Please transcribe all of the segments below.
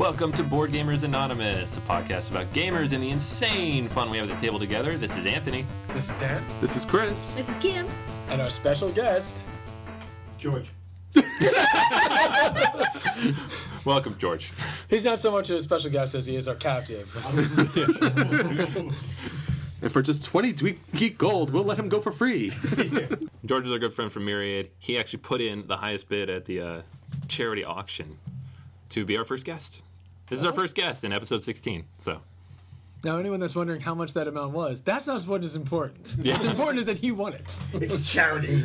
Welcome to Board Gamers Anonymous, a podcast about gamers and the insane fun we have at the table together. This is Anthony. This is Dan. This is Chris. This is Kim. And our special guest, George. Welcome, George. he's not so much a special guest as he is our captive. And for just 20 geek gold, we'll let him go for free. George is our good friend from Myriad. He actually put in the highest bid at the uh, charity auction to be our first guest. This is our first guest in episode 16. So, now, anyone that's wondering how much that amount was, that's not what is important. What's important is that he won it. It's charity.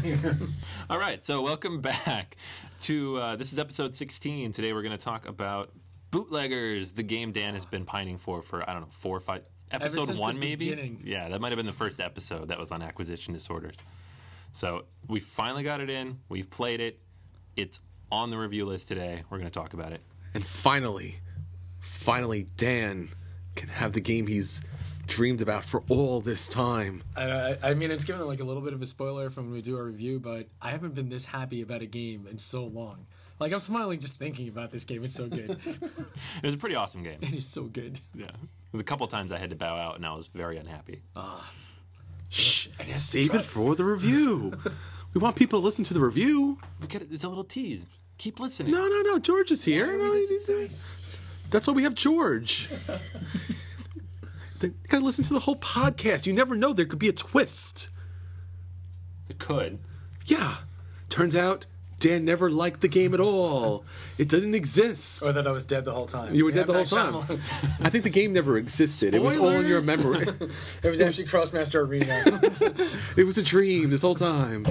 all right. So, welcome back to uh, this is episode 16. Today, we're going to talk about Bootleggers, the game Dan has been pining for for I don't know four or five episode since one the maybe. beginning. Yeah, that might have been the first episode that was on acquisition disorders. So we finally got it in. We've played it. It's on the review list today. We're going to talk about it. and finally, finally, Dan can have the game he's dreamed about for all this time. I, I, I mean, it's given like a little bit of a spoiler from when we do our review, but I haven't been this happy about a game in so long. Like, I'm smiling just thinking about this game. It's so good. It was a pretty awesome game. it is so good. Yeah. There's a couple times I had to bow out and I was very unhappy. Ah, shh, save it for the review. we want people to listen to the review. We get it. It's a little tease. Keep listening. No, no, no. George is here. No, he's- that's why we have George. They gotta listen to the whole podcast. You never know. There could be a twist. It could. Yeah. Turns out Dan never liked the game at all. It didn't exist. Or that I was dead the whole time. You were dead the whole time. I think the game never existed. It was all in your memory. it was actually Krosmaster Arena. it was a dream this whole time.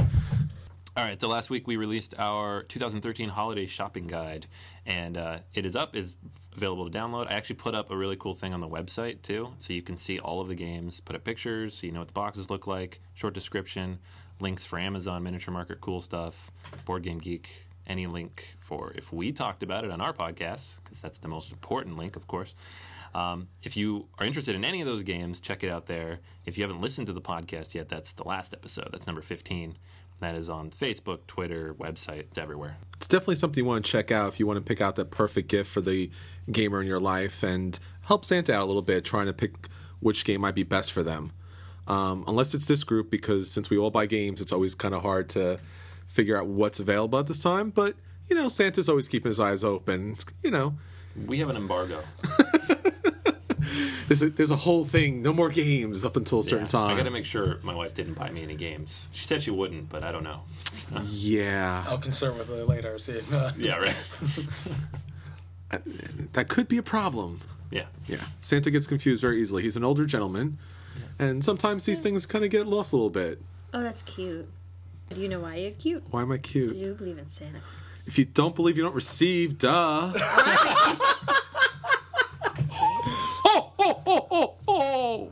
All right, so last week we released our 2013 holiday shopping guide, and uh, it is up. is available to download. I actually put up a really cool thing on the website too, so you can see all of the games. Put up pictures, so you know what the boxes look like. Short description, links for Amazon, Miniature Market, cool stuff, Board Game Geek. Any link for if we talked about it on our podcast, because that's the most important link, of course. Um, if you are interested in any of those games, check it out there. If you haven't listened to the podcast yet, that's the last episode. That's number 15. That is on Facebook, Twitter, website. It's everywhere. It's definitely something you want to check out if you want to pick out that perfect gift for the gamer in your life and help Santa out a little bit trying to pick which game might be best for them. Um, unless it's this group, because since we all buy games, it's always kind of hard to figure out what's available at this time. But, you know, Santa's always keeping his eyes open. You know, We have an embargo. there's a, there's a whole thing, no more games up until a certain Yeah, time. I got to make sure my wife didn't buy me any games. She said she wouldn't, but I don't know. yeah. I'll concern with it later. See if. Uh, Yeah, right. That could be a problem. yeah. Yeah. Santa gets confused very easily. He's an older gentleman. And sometimes these things kind of get lost a little bit. Oh, that's cute. Do you know why you're cute? Why am I cute? Do cute? you believe in Santa Claus? If you don't believe, you don't receive. Duh. oh, oh, oh, oh,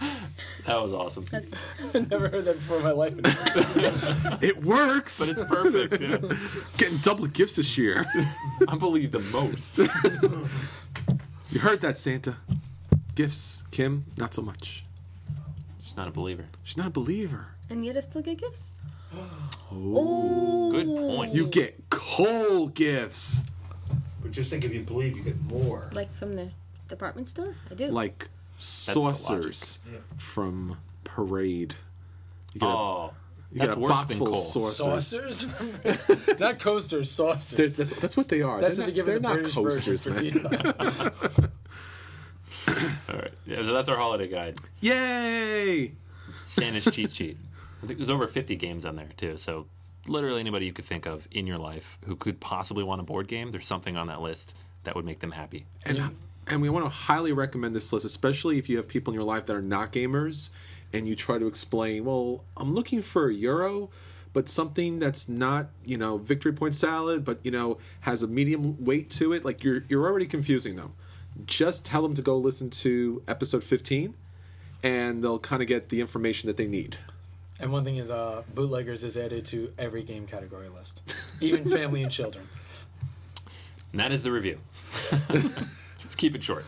oh. That was awesome. That's, I've never heard that before in my life. It works. But it's perfect. Yeah. Getting double gifts this year. I believe the most. you heard that, Santa? Gifts, Kim, not so much. She's not a believer. She's not a believer. and yet I still get gifts. Oh. Good point. You get cold gifts, But just think if you believe, you get more. Like from the department store? I do. like saucers Yeah. from Parade. You get a, oh, you that's get a worse box than full of coal. saucers. Saucers? Not coasters, saucers. There's- That's, that's what they are. That's they're what not, they give they're in the not British coasters, version man. for tea. All right. Yeah, so that's our holiday guide. Yay! Santa's cheat sheet. I think there's over 50 games on there too. So literally anybody you could think of in your life who could possibly want a board game, there's something on that list that would make them happy. And and we want to highly recommend this list, especially if you have people in your life that are not gamers, and you try to explain. Well, I'm looking for a euro, but something that's not you know victory point salad, but you know has a medium weight to it. Like you're you're already confusing them. Just tell them to go listen to episode 15, and they'll kind of get the information that they need. And one thing is, uh, bootleggers is added to every game category list, even family and children. And that is the review. Keep it short.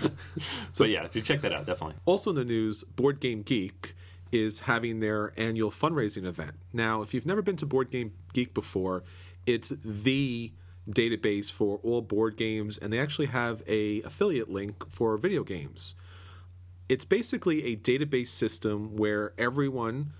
so yeah, do check that out, definitely. Also in the news, Board Game Geek is having their annual fundraising event. Now, if you've never been to Board Game Geek before, it's the database for all board games and they actually have a affiliate link for video games. It's basically a database system where everyone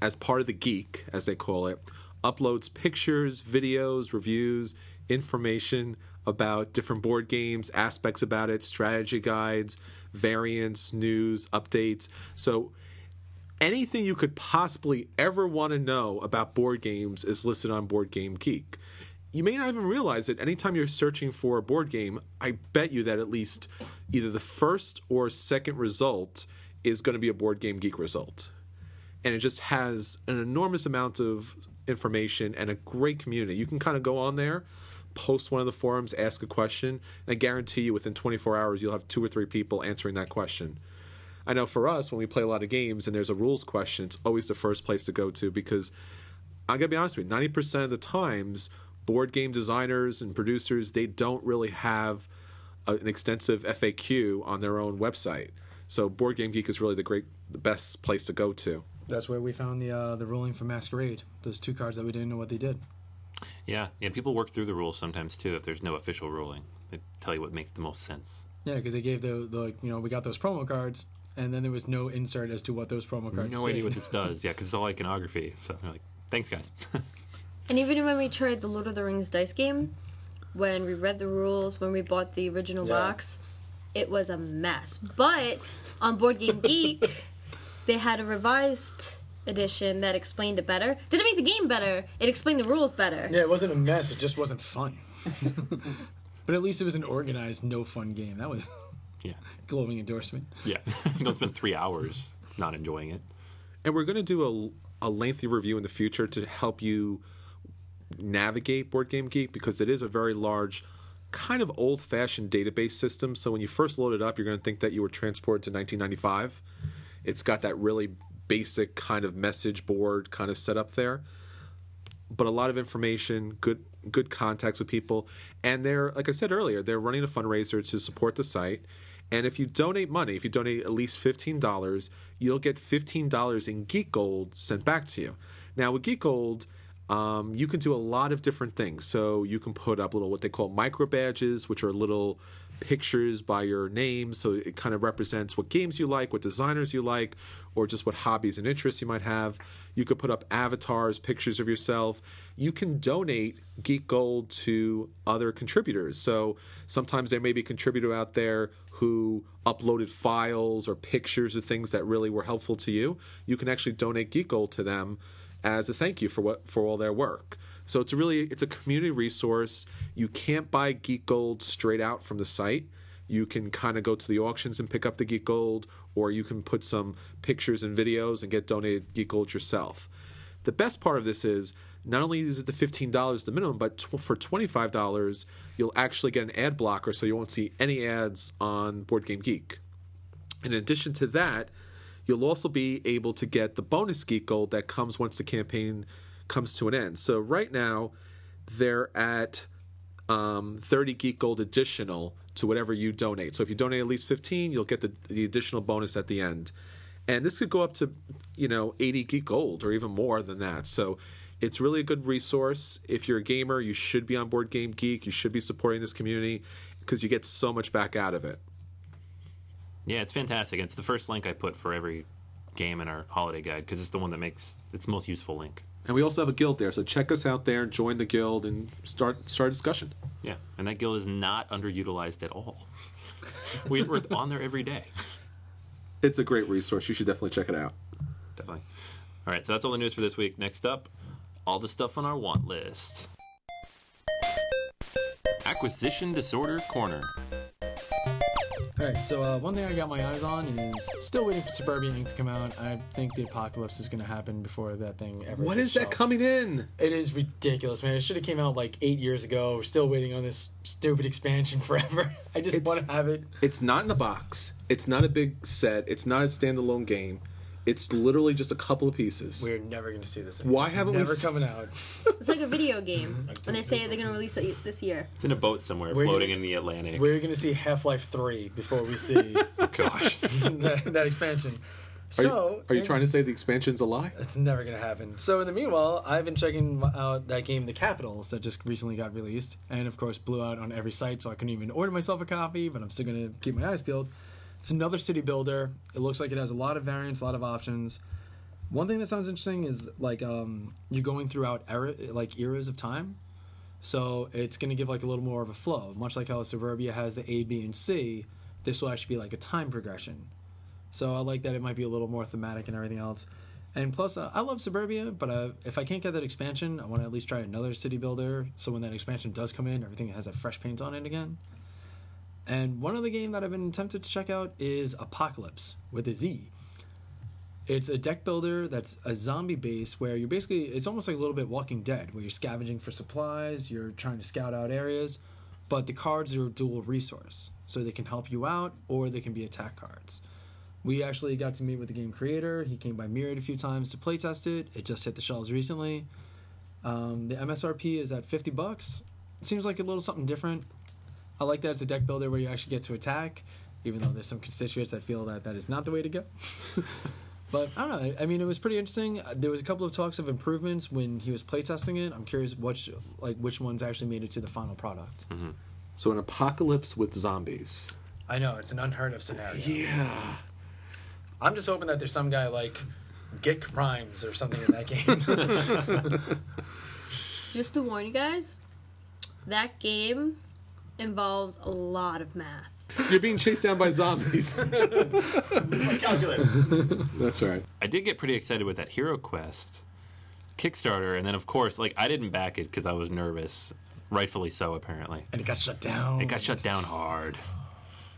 as part of the geek, as they call it, uploads pictures, videos, reviews, information about different board games, aspects about it, strategy guides, variants, news, updates. So anything you could possibly ever want to know about board games is listed on Board Game Geek. You may not even realize it. Anytime you're searching for a board game, I bet you that at least either the first or second result is going to be a Board Game Geek result and it just has an enormous amount of information and a great community. You can kind of go on there, post one of the forums, ask a question, and I guarantee you within 24 hours you'll have two or three people answering that question. I know for us, when we play a lot of games and there's a rules question, it's always the first place to go to because I'm gonna be honest with you, 90% of the times, board game designers and producers, they don't really have a, an extensive FAQ on their own website. So Board Game Geek is really the great, the best place to go to. That's where we found the uh, the ruling for Masquerade. Those two cards that we didn't know what they did. Yeah, yeah. People work through the rules sometimes too. If there's no official ruling, they tell you what makes the most sense. Yeah, because they gave the, the like, you know we got those promo cards, and then there was no insert as to what those promo cards. No did. idea what this does. Yeah, because it's all iconography. So you're like, thanks, guys. And even when we tried the Lord of the Rings dice game, when we read the rules, when we bought the original Yeah. box, it was a mess. But on Board Game Geek, they had a revised edition that explained it better. Didn't make the game better, it explained the rules better. Yeah, it wasn't a mess. It just wasn't fun. but at least it was an organized, no fun game. That was yeah, glowing endorsement. yeah. you don't spend three hours not enjoying it. And we're going to do a, a lengthy review in the future to help you navigate Board Game Geek because it is a very large, kind of old fashioned database system. So when you first load it up, you're going to think that you were transported to 1995. It's got that really basic kind of message board kind of setup there. But a lot of information, good good contacts with people, and they're like I said earlier, they're running a fundraiser to support the site. And if you donate money, if you donate at least fifteen dollars, you'll get fifteen dollars in Geek Gold sent back to you. Now with Geek Gold, um, you can do a lot of different things. So you can put up little what they call micro badges, which are little pictures by your name. So it kind of represents what games you like, what designers you like, or just what hobbies and interests you might have. You could put up avatars, pictures of yourself. You can donate Geek Gold to other contributors. So sometimes there may be a contributor out there who uploaded files or pictures of things that really were helpful to you. You can actually donate Geek Gold to them as a thank you for what for all their work. So it's a really it's a community resource. You can't buy Geek Gold straight out from the site. You can kind of go to the auctions and pick up the Geek Gold, or you can put some pictures and videos and get donated Geek Gold yourself. The best part of this is not only is it the fifteen dollars the minimum, but tw- for twenty five dollars you'll actually get an ad blocker, so you won't see any ads on Board Game Geek. In addition to that, You'll also be able to get the bonus geek gold that comes once the campaign comes to an end. So right now, they're at um, 30 geek gold additional to whatever you donate. So if you donate at least 15, you'll get the, the additional bonus at the end. And this could go up to, you know, 80 geek gold or even more than that. So it's really a good resource. If you're a gamer, you should be on Board Game Geek. You should be supporting this community because you get so much back out of it. Yeah, it's fantastic. It's the first link I put for every game in our holiday guide because it's the one that makes it's most useful link. And we also have a guild there, so check us out there, join the guild, and start start a discussion. Yeah, and that guild is not underutilized at all. we, we're on there every day. It's a great resource. You should definitely check it out. Definitely. All right, so that's all the news for this week. Next up, all the stuff on our want list. Acquisition Disorder Corner. All right, so uh, one thing I got my eyes on is still waiting for Suburbia Inc. to come out. I think the apocalypse is going to happen before that thing ever. What is that shelves. coming in? It is ridiculous, man. It should have came out like eight years ago. We're still waiting on this stupid expansion forever. I just want to have it. It's not in a box. It's not a big set. It's not a standalone game. It's literally just a couple of pieces. We're never going to see this. Why It's haven't we never s- coming out? It's like a video game when they say they're going to release it this year. It's in a boat somewhere Where- floating in the Atlantic. We're going to see Half Life Three before we see oh, Gosh. that, that expansion. Are So, you, are you trying to say the expansion's a lie? It's never gonna happen. So in the meanwhile, I've been checking out that game, The Capitals, that just recently got released, and of course blew out on every site, so I couldn't even order myself a copy. But I'm still gonna keep my eyes peeled. It's another city builder. It looks like it has a lot of variants, a lot of options. One thing that sounds interesting is like um, you're going throughout era, like eras of time. So it's going to give like a little more of a flow, much like how Suburbia has the A, B, and C. This will actually be like a time progression. So I like that it might be a little more thematic and everything else. And plus, uh, I love Suburbia, but uh, if I can't get that expansion, I want to at least try another city builder. So when that expansion does come in, everything has a fresh paint on it again. And one other game that I've been tempted to check out is Apocalypse with a Z. It's a deck builder that's a zombie base where you're basically, it's almost like a little bit Walking Dead, where you're scavenging for supplies, you're trying to scout out areas, but the cards are a dual resource. So they can help you out or they can be attack cards. We actually got to meet with the game creator. He came by Myriad a few times to play test it. It just hit the shelves recently. Um, the MSRP is at 50 bucks. It Seems like a little something different. I like that it's a deck builder where you actually get to attack, even though there's some constituents that feel that that is not the way to go. but I don't know. I- I mean, it was pretty interesting. Uh, There was a couple of talks of improvements when he was playtesting it. I'm curious which like which ones actually made it to the final product. So an apocalypse with zombies. I know it's an unheard of scenario. Yeah. I'm just hoping that there's some guy like Rick Grimes or something in that game. Just to warn you guys, that game involves a lot of math. You're being chased down by zombies. Calculator. That's right. I did get pretty excited with that Hero Quest Kickstarter, and then of course, like I didn't back it because I was nervous, rightfully so. Apparently, and it got shut down. it got shut down hard.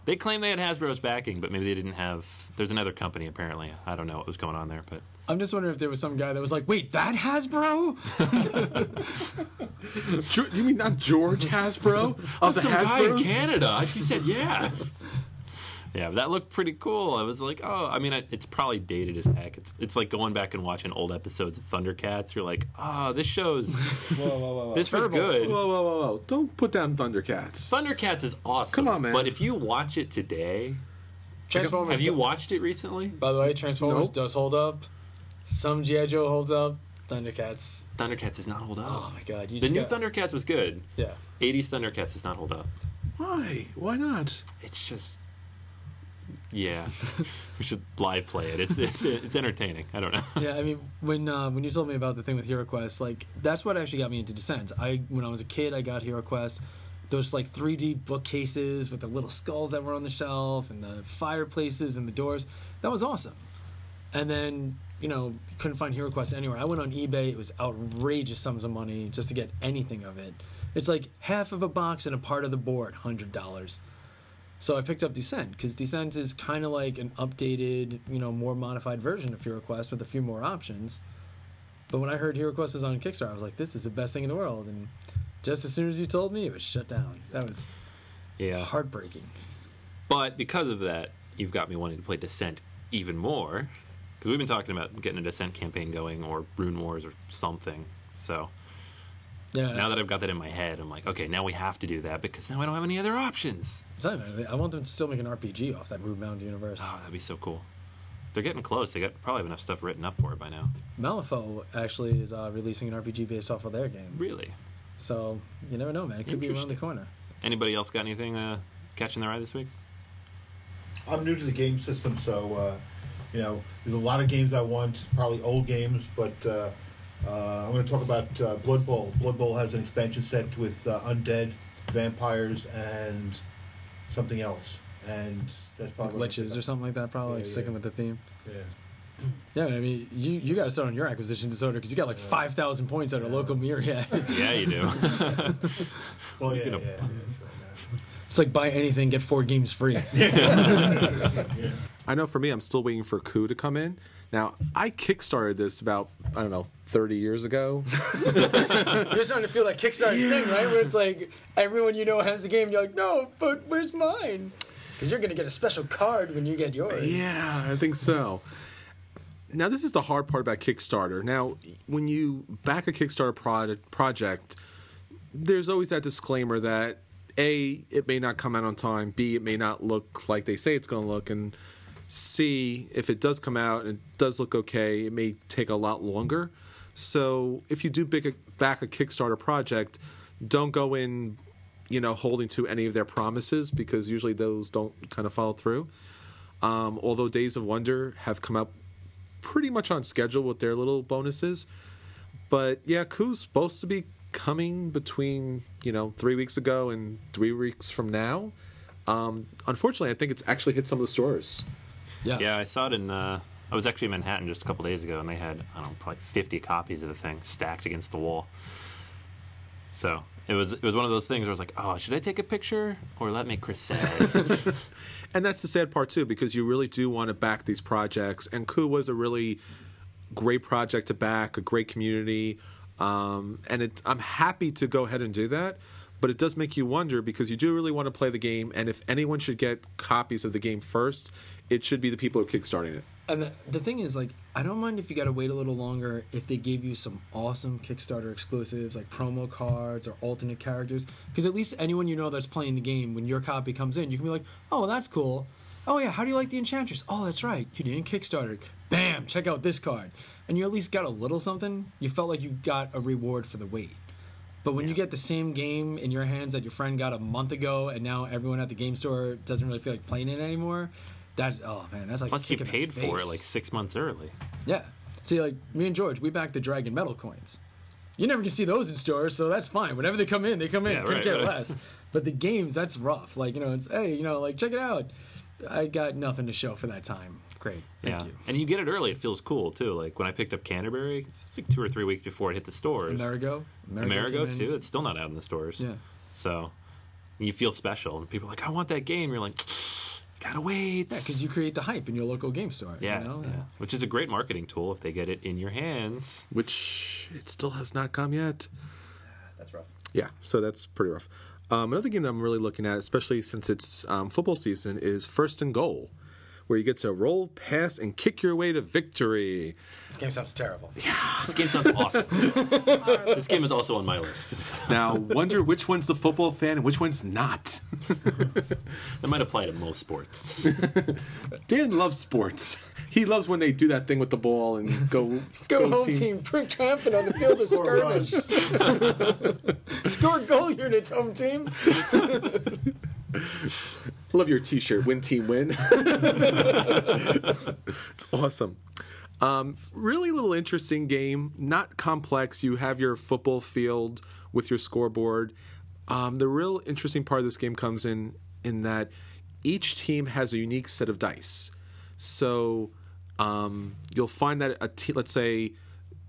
They claimed they had Hasbro's backing, but maybe they didn't have. There's another company apparently. I don't know what was going on there, but I'm just wondering if there was some guy that was like, "Wait, that Hasbro?" You mean not George Hasbro of the some guy in Canada. He said, "Yeah." Yeah, that looked pretty cool. I was like, oh, I mean, I- it's probably dated as heck. It's it's like going back and watching old episodes of Thundercats. You're like, oh, this shows Whoa, whoa, whoa, whoa. this was good. Whoa, whoa, whoa, whoa! Don't put down Thundercats. Thundercats is awesome. Come on, man. But if you watch it today, Transformers. have you watched it recently? By the way, Transformers Nope. does hold up. Some GI Joe holds up. Thundercats. Thundercats does not hold up. Oh my god, you the new got- Thundercats was good. Yeah. 80s Thundercats does not hold up. Why? Why not? It's just, yeah, we should live play it. It's it's it's entertaining. I don't know. Yeah, I mean, when uh, when you told me about the thing with Hero Quest, like that's what actually got me into Descent. I when I was a kid, I got Hero Quest. Those like 3D bookcases with the little skulls that were on the shelf and the fireplaces and the doors. That was awesome. And then you know couldn't find Hero Quest anywhere. I went on eBay. It was outrageous sums of money just to get anything of it. It's like half of a box and a part of the board, hundred dollars. So I picked up Descent because Descent is kind of like an updated, you know, more modified version of Hero Quest with a few more options. But when I heard Hero Quest was on Kickstarter, I was like, "This is the best thing in the world." And just as soon as you told me, it was shut down. That was Yeah, heartbreaking. but because of that, you've got me wanting to play Descent even more because we've been talking about getting a Descent campaign going or Rune Wars or something. So Yeah. now that I've got that in my head, I'm like, okay, now we have to do that because now I don't have any other options. Sorry, man, I want them to still make an RPG off that Runebound universe. Oh, that'd be so cool. They're getting close. They got probably have enough stuff written up for it by now. Malifaux actually is uh, releasing an RPG based off of their game. Really? So you never know, man. It could be around the corner. Anybody else got anything uh, catching their eye this week? I'm new to the game system, so uh, you know there's a lot of games I want, probably old games, but uh, uh, I'm going to talk about uh, Blood Bowl. Blood Bowl has an expansion set with uh, undead, vampires, and something else, and that's Like probably glitches or something like that, probably Yeah, sticking yeah. with the theme. Yeah. Yeah, I mean, you you got to start on your acquisition disorder because you got like five thousand points at a local myriad. Yeah, you do. Well, yeah, yeah, gonna- yeah, it's like buy anything, get four games free. I know for me, I'm still waiting for Coup to come in. Now, I kickstarted this about, I don't know, 30 years ago. You're starting to feel that Kickstarter thing, right? Where it's like everyone you know has the game. You're like, no, but where's mine? Because you're gonna get a special card when you get yours. Yeah, I think so. Now, this is the hard part about Kickstarter. Now, when you back a Kickstarter product, project, there's always that disclaimer that A, it may not come out on time, B, it may not look like they say it's going to look, and C, if it does come out and it does look okay, it may take a lot longer. So, if you do big, back a Kickstarter project, don't go in, you know, holding to any of their promises because usually those don't kind of follow through. Um, although Days of Wonder have come up pretty much on schedule with their little bonuses. But yeah, Coup's supposed to be coming between, you know, three weeks ago and three weeks from now. Um, unfortunately, I think it's actually hit some of the stores. Yeah, yeah, I saw it in. Uh, I was actually in Manhattan just a couple days ago, and they had I don't know, probably 50 copies of the thing stacked against the wall. So it was it was one of those things where I was like, oh, should I take a picture or let me Chris sad? And that's the sad part too, because you really do want to back these projects. And Coup was a really great project to back, a great community, um, and it, I'm happy to go ahead and do that. But it does make you wonder because you do really want to play the game, and if anyone should get copies of the game first, it should be the people who are kickstarting it. And the, the thing is, like, I don't mind if you got to wait a little longer if they gave you some awesome Kickstarter exclusives, like promo cards or alternate characters. Because at least anyone you know that's playing the game, when your copy comes in, you can be like, oh, that's cool. Oh, yeah, how do you like the Enchantress? Oh, that's right. You didn't Kickstarter. Bam, check out this card. And you at least got a little something. You felt like you got a reward for the wait. But when you get the same game in your hands that your friend got a month ago, and now everyone at the game store doesn't really feel like playing it anymore, that oh man, that's like Plus, you kick in the paid for it like six months early. Yeah. See, like me and George, we back the Dragon Metal coins. You never can see those in stores, so that's fine. Whenever they come in, they come in. Yeah, Couldn't right, care right. less. But the games, that's rough. Like you know, it's hey, you know, like check it out. I got nothing to show for that time. Great, thank yeah, you. and you get it early. It feels cool too. Like when I picked up Canterbury, it's like two or three weeks before it hit the stores. Amerigo, Amerigo came in. too. It's still not out in the stores. Yeah. So you feel special, and people are like, "I want that game." You're like, "Gotta wait." Yeah, because you create the hype in your local game store. Yeah, you know? yeah. Which is a great marketing tool if they get it in your hands. which it still has not come yet. That's rough. Yeah, so that's pretty rough. Um, another game that I'm really looking at, especially since it's um, football season, is First and Goal, where you get to roll, pass, and kick your way to victory. This game sounds terrible. Yeah, This game sounds awesome. this game is also on my list. Now, wonder which one's the football fan and which one's not. That might apply to most sports. Dan loves sports. He loves when they do that thing with the ball and go Go, home team. prove triumphant on the field of skirmish. Score goal units, home team. Love your T-shirt. Win team win. it's awesome. Um, really little interesting game. Not complex. You have your football field with your scoreboard. Um, the real interesting part of this game comes in in that each team has a unique set of dice. So um, you'll find that a te- let's say,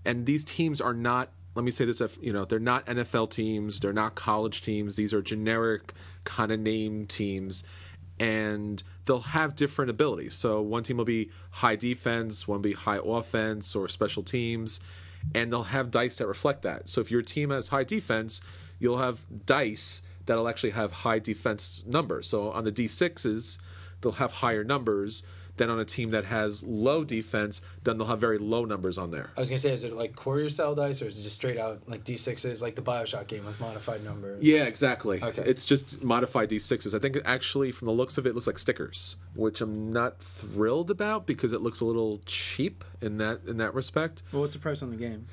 and these teams are not. Let me say this: if you know, they're not NFL teams, they're not college teams. These are generic kind of name teams, and they'll have different abilities. So one team will be high defense, one will be high offense or special teams, and they'll have dice that reflect that. So if your team has high defense, you'll have dice that'll actually have high defense numbers. So on the D6s, they'll have higher numbers Then on a team that has low defense, then they'll have very low numbers on there. I was gonna say, is it like Quarriors style dice, or is it just straight out like d sixes, like the Bioshock game with modified numbers? Yeah, exactly. Okay. It's just modified D6s. I think actually, from the looks of it, it looks like stickers, which I'm not thrilled about because it looks a little cheap in that in that respect. Well, what's the price on the game?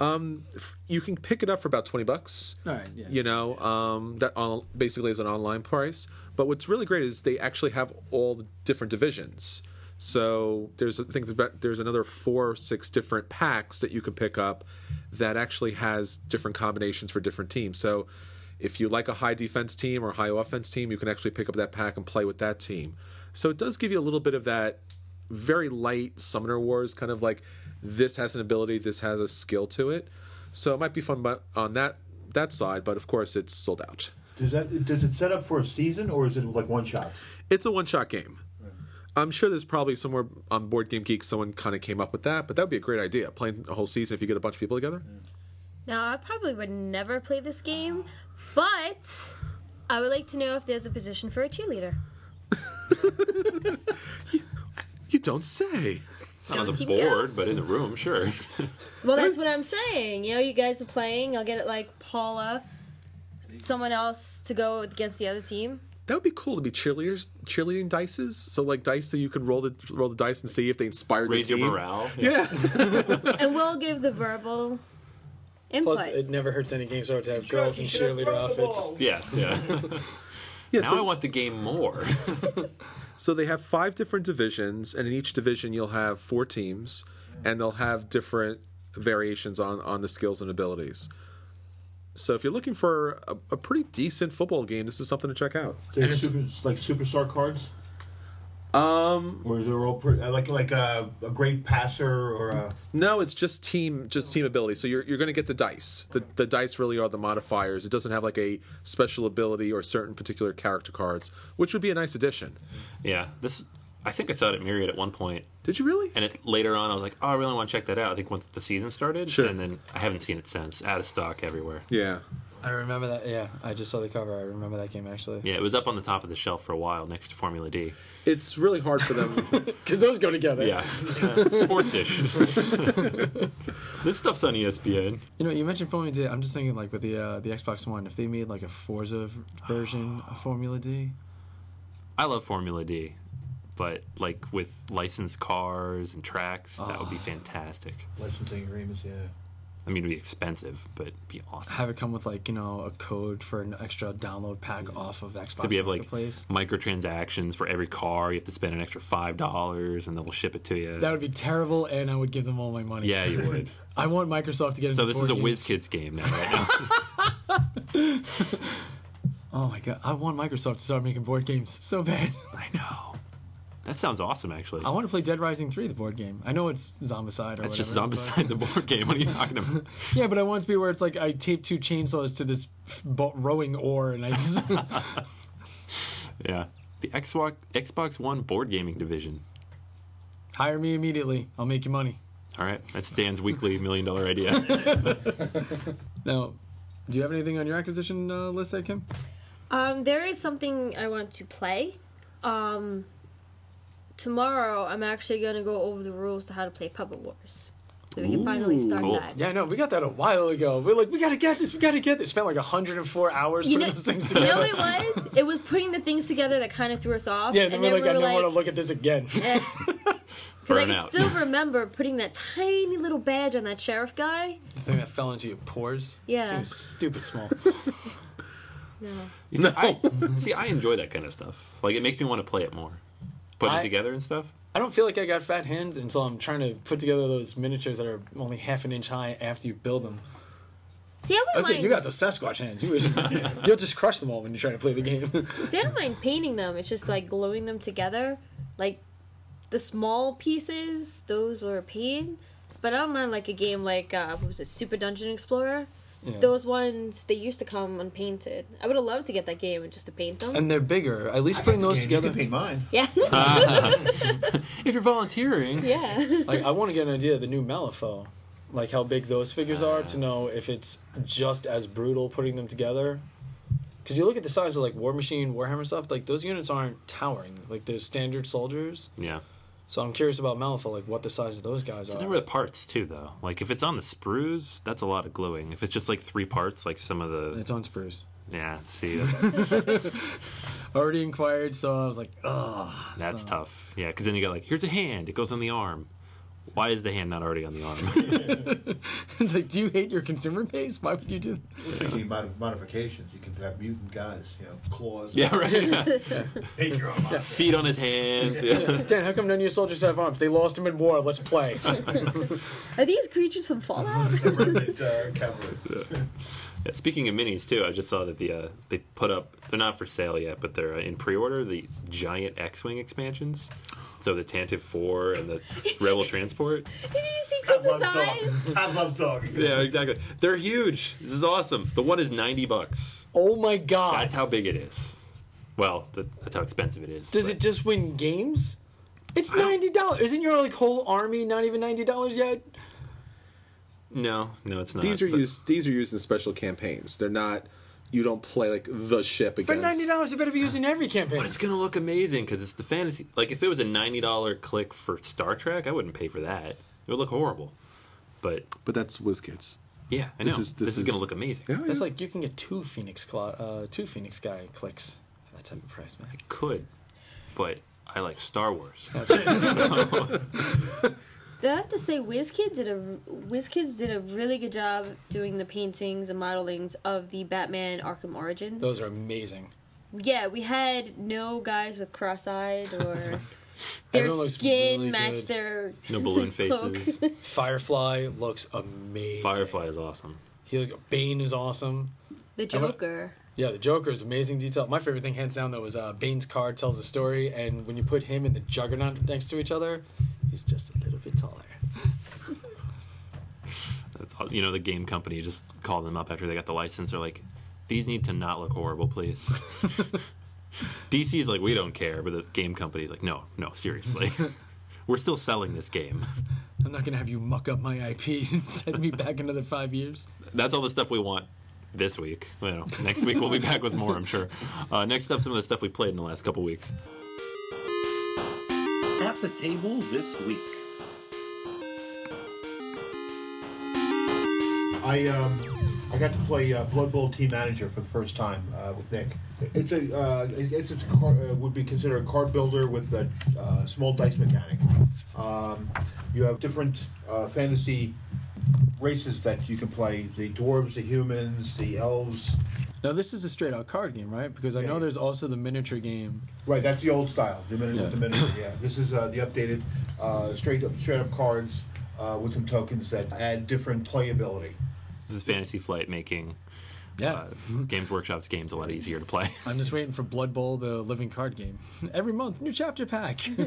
You can pick it up for about twenty bucks. All right. Yeah. You know, um, that on, basically is an online price. But what's really great is they actually have all the different divisions. So there's I think there's another four or six different packs that you can pick up that actually has different combinations for different teams. So if you like a high defense team or high offense team, you can actually pick up that pack and play with that team. So it does give you a little bit of that very light Summoner Wars kind of like this has an ability, this has a skill to it. So it might be fun but on that that side, but of course it's sold out. Does that does it set up for a season or is it like one shot? It's a one shot game. I'm sure there's probably somewhere on Board Game Geek someone kind of came up with that, but that would be a great idea. Playing a whole season if you get a bunch of people together. Now, I probably would never play this game, but I would like to know if there's a position for a cheerleader. You don't say. Not on the Team board, but in the room, sure. Well, that's what I'm saying. You know, you guys are playing. I'll get it like Paula, someone else to go against the other team. That would be cool to be cheerleaders, cheerleading dices. So like dice, so you could roll the roll the dice and see if they inspired Raise the your team. morale. Yeah, And we'll give the verbal input. Plus, it never hurts any game store to have girls in cheerleader outfits. Yeah, yeah. yeah. now so, I want the game more. So they have five different divisions, and in each division you'll have four teams, and they'll have different variations on on the skills and abilities. So if you're looking for a, a pretty decent football game, this is something to check out. They're super, like superstar cards. Um, or is it all pretty, like like a, a great passer or a No, it's just team just team ability. So you're you're going to get the dice. The the dice really are the modifiers. It doesn't have like a special ability or certain particular character cards, which would be a nice addition. yeah, this. I think I saw it at Myriad at one point, Did you really? and it later on I was like, oh, I really want to check that out. I think once the season started, Sure. and then I haven't seen it since. Out of stock everywhere. Yeah. I remember that. Yeah, I just saw the cover. I remember that game actually. Yeah, it was up on the top of the shelf for a while next to Formula D. It's really hard for them. Because those go together. Yeah, sports-ish. this stuff's on ESPN. You know, you mentioned Formula D. I'm just thinking, like, with the uh, the Xbox One, if they made like a Forza version of Formula D, I love Formula D, but like with licensed cars and tracks, that would be fantastic. licensing agreements? Yeah. I mean, it'd be expensive, but it'd be awesome. have it come with like you know a code for an extra download pack off of Xbox So we have like microtransactions for every car. You have to spend an extra five dollars, and then we'll ship it to you. That would be terrible, and I would give them all my money. yeah, you would. I want Microsoft to get. so this is a Whiz. Kids game now, right now. Oh my god, I want Microsoft to start making board games so bad. I know. That sounds awesome, actually. I want to play Dead Rising 3, the board game. I know it's Zombicide or That's just whatever, Zombicide, the board game. What are you talking about? Yeah, but I want it to be where it's like I tape two chainsaws to this bo- rowing oar, and I just Yeah. The Xbox Xbox One board gaming division. hire me immediately. I'll make you money. All right, that's Dan's weekly million dollar idea. Now, do you have anything on your acquisition uh, list there, Kim? Um, there is something I want to play. Um, tomorrow, I'm actually going to go over the rules to how to play Puppet Wars. So we can finally start Cool. that. Yeah, no, we got that a while ago. We're like, we gotta get this, we gotta get this. Spent like 104 hours You putting know, those things together. you know what it was? It was putting the things together that kind of threw us off. yeah, and then we're like, I we never were want to look at this again. Eh. Because I can Burnout. still remember putting that tiny little badge on that sheriff guy. the thing that fell into your pores. Yeah. It was stupid small. No. You see, I, see, I enjoy that kind of stuff. Like, it makes me want to play it more. Put I- it together and stuff. I don't feel like I got fat hands until I'm trying to put together those miniatures that are only half an inch high after you build them. See, I I was wouldn't like, mind. you got those Sasquatch hands. You would, you'll just crush them all when you try to play the game. See, I don't mind painting them. It's just like gluing them together. Like the small pieces, those were a pain. But I don't mind like a game like uh, what was it, Super Dungeon Explorer. Yeah. Those ones they used to come unpainted. I would have loved to get that game and just to paint them. and they're bigger. At least putting those You together. can paint mine. yeah, ah. If you're volunteering. yeah. Like I want to get an idea of the new Malifaux, like how big those figures are to ah. know if it's just as brutal putting them together. Because you look at the size of like War Machine, Warhammer stuff, like those units aren't towering. Like the standard soldiers, Yeah. So I'm curious about Malifaux, like what the size of those guys are. It's are. never the parts too, though. Like if it's on the sprues, that's a lot of gluing. If it's just like three parts, like some of the It's on sprues. yeah, see, Already inquired, so I was like, ugh. that's So- tough. Yeah, because then you got like here's a hand, it goes on the arm. Why is the hand not already on the arm? it's like, do you hate your consumer base? Why would you do? We're thinking mod- modifications. You can have mutant guys, you know, claws. yeah, right. Yeah. Make your own modification. Feet on his hands. Yeah. Dan, how come none of your soldiers have arms? They lost them in war. Let's play. Are these creatures from Fallout? Remnant uh. Yeah, Speaking of minis too, I just saw that the uh, they put up. They're not for sale yet, but they're uh, in pre-order. The giant X-wing expansions. So the Tantive Four and the Rebel Transport. Did you see Chris's loves eyes? dog. Have loves dog. Yeah, exactly. They're huge. This is awesome. The one is ninety bucks. oh my god. That's how big it is. Well, th- that's how expensive it is. Does but- it just win games? It's ninety dollars. Isn't your like whole army not even ninety dollars yet? No, no, it's not. These are but- used. These are used in special campaigns. They're not. You don't play like the ship For ninety dollars, you better be using every campaign. But it's gonna look amazing because it's the fantasy. Like if it was a ninety dollar click for Star Trek, I wouldn't pay for that. It would look horrible. But But that's WizKids. yeah, I know This this is- is, gonna look amazing. Yeah, That's yeah. like you can get two Phoenix Cla- uh, two Phoenix guy clicks for that type of price, man. I could, but I like Star Wars. Do I have to say, WizKids did a WizKids did a really good job doing the paintings and modelings of the Batman Arkham Origins. Those are amazing. yeah. We had no guys with cross-eyed or their skin really matched good. their No balloon faces. Firefly looks amazing. Firefly is awesome. He look, Bane is awesome. the Joker. Yeah, the Joker is amazing detail. My favorite thing, hands down, though, was uh, Bane's card tells a story, and when you put him and the Juggernaut next to each other, he's just a little bit taller. That's all- you know the game company just called them up after they got the license. They're like, these need to not look horrible, please. DC's like, we don't care, but the game company's like, no, no, seriously. We're still selling this game. I'm not gonna have you muck up my IP and send me back another five years. That's all the stuff we want this week. Know, next week we'll be back with more, I'm sure. Uh, next up, some of the stuff we played in the last couple weeks. The table this week. I um, I got to play uh, Blood Bowl Team Manager for the first time uh, with Nick. It's a uh, I guess it's a car, uh, would be considered a card builder with a uh, small dice mechanic. Um, you have different uh, fantasy races that you can play: the dwarves, the humans, the elves. Now this is a straight out card game, right? Because I know Yeah. there's also the miniature game. Right, that's the old style. The minute with the miniature. Yeah, this is uh, the updated, uh, straight up straight up cards uh, with some tokens that add different playability. This is Fantasy Flight making Yeah. uh, Games Workshop's games a lot easier to play. I'm just waiting for Blood Bowl, the living card game. Every month, new chapter pack.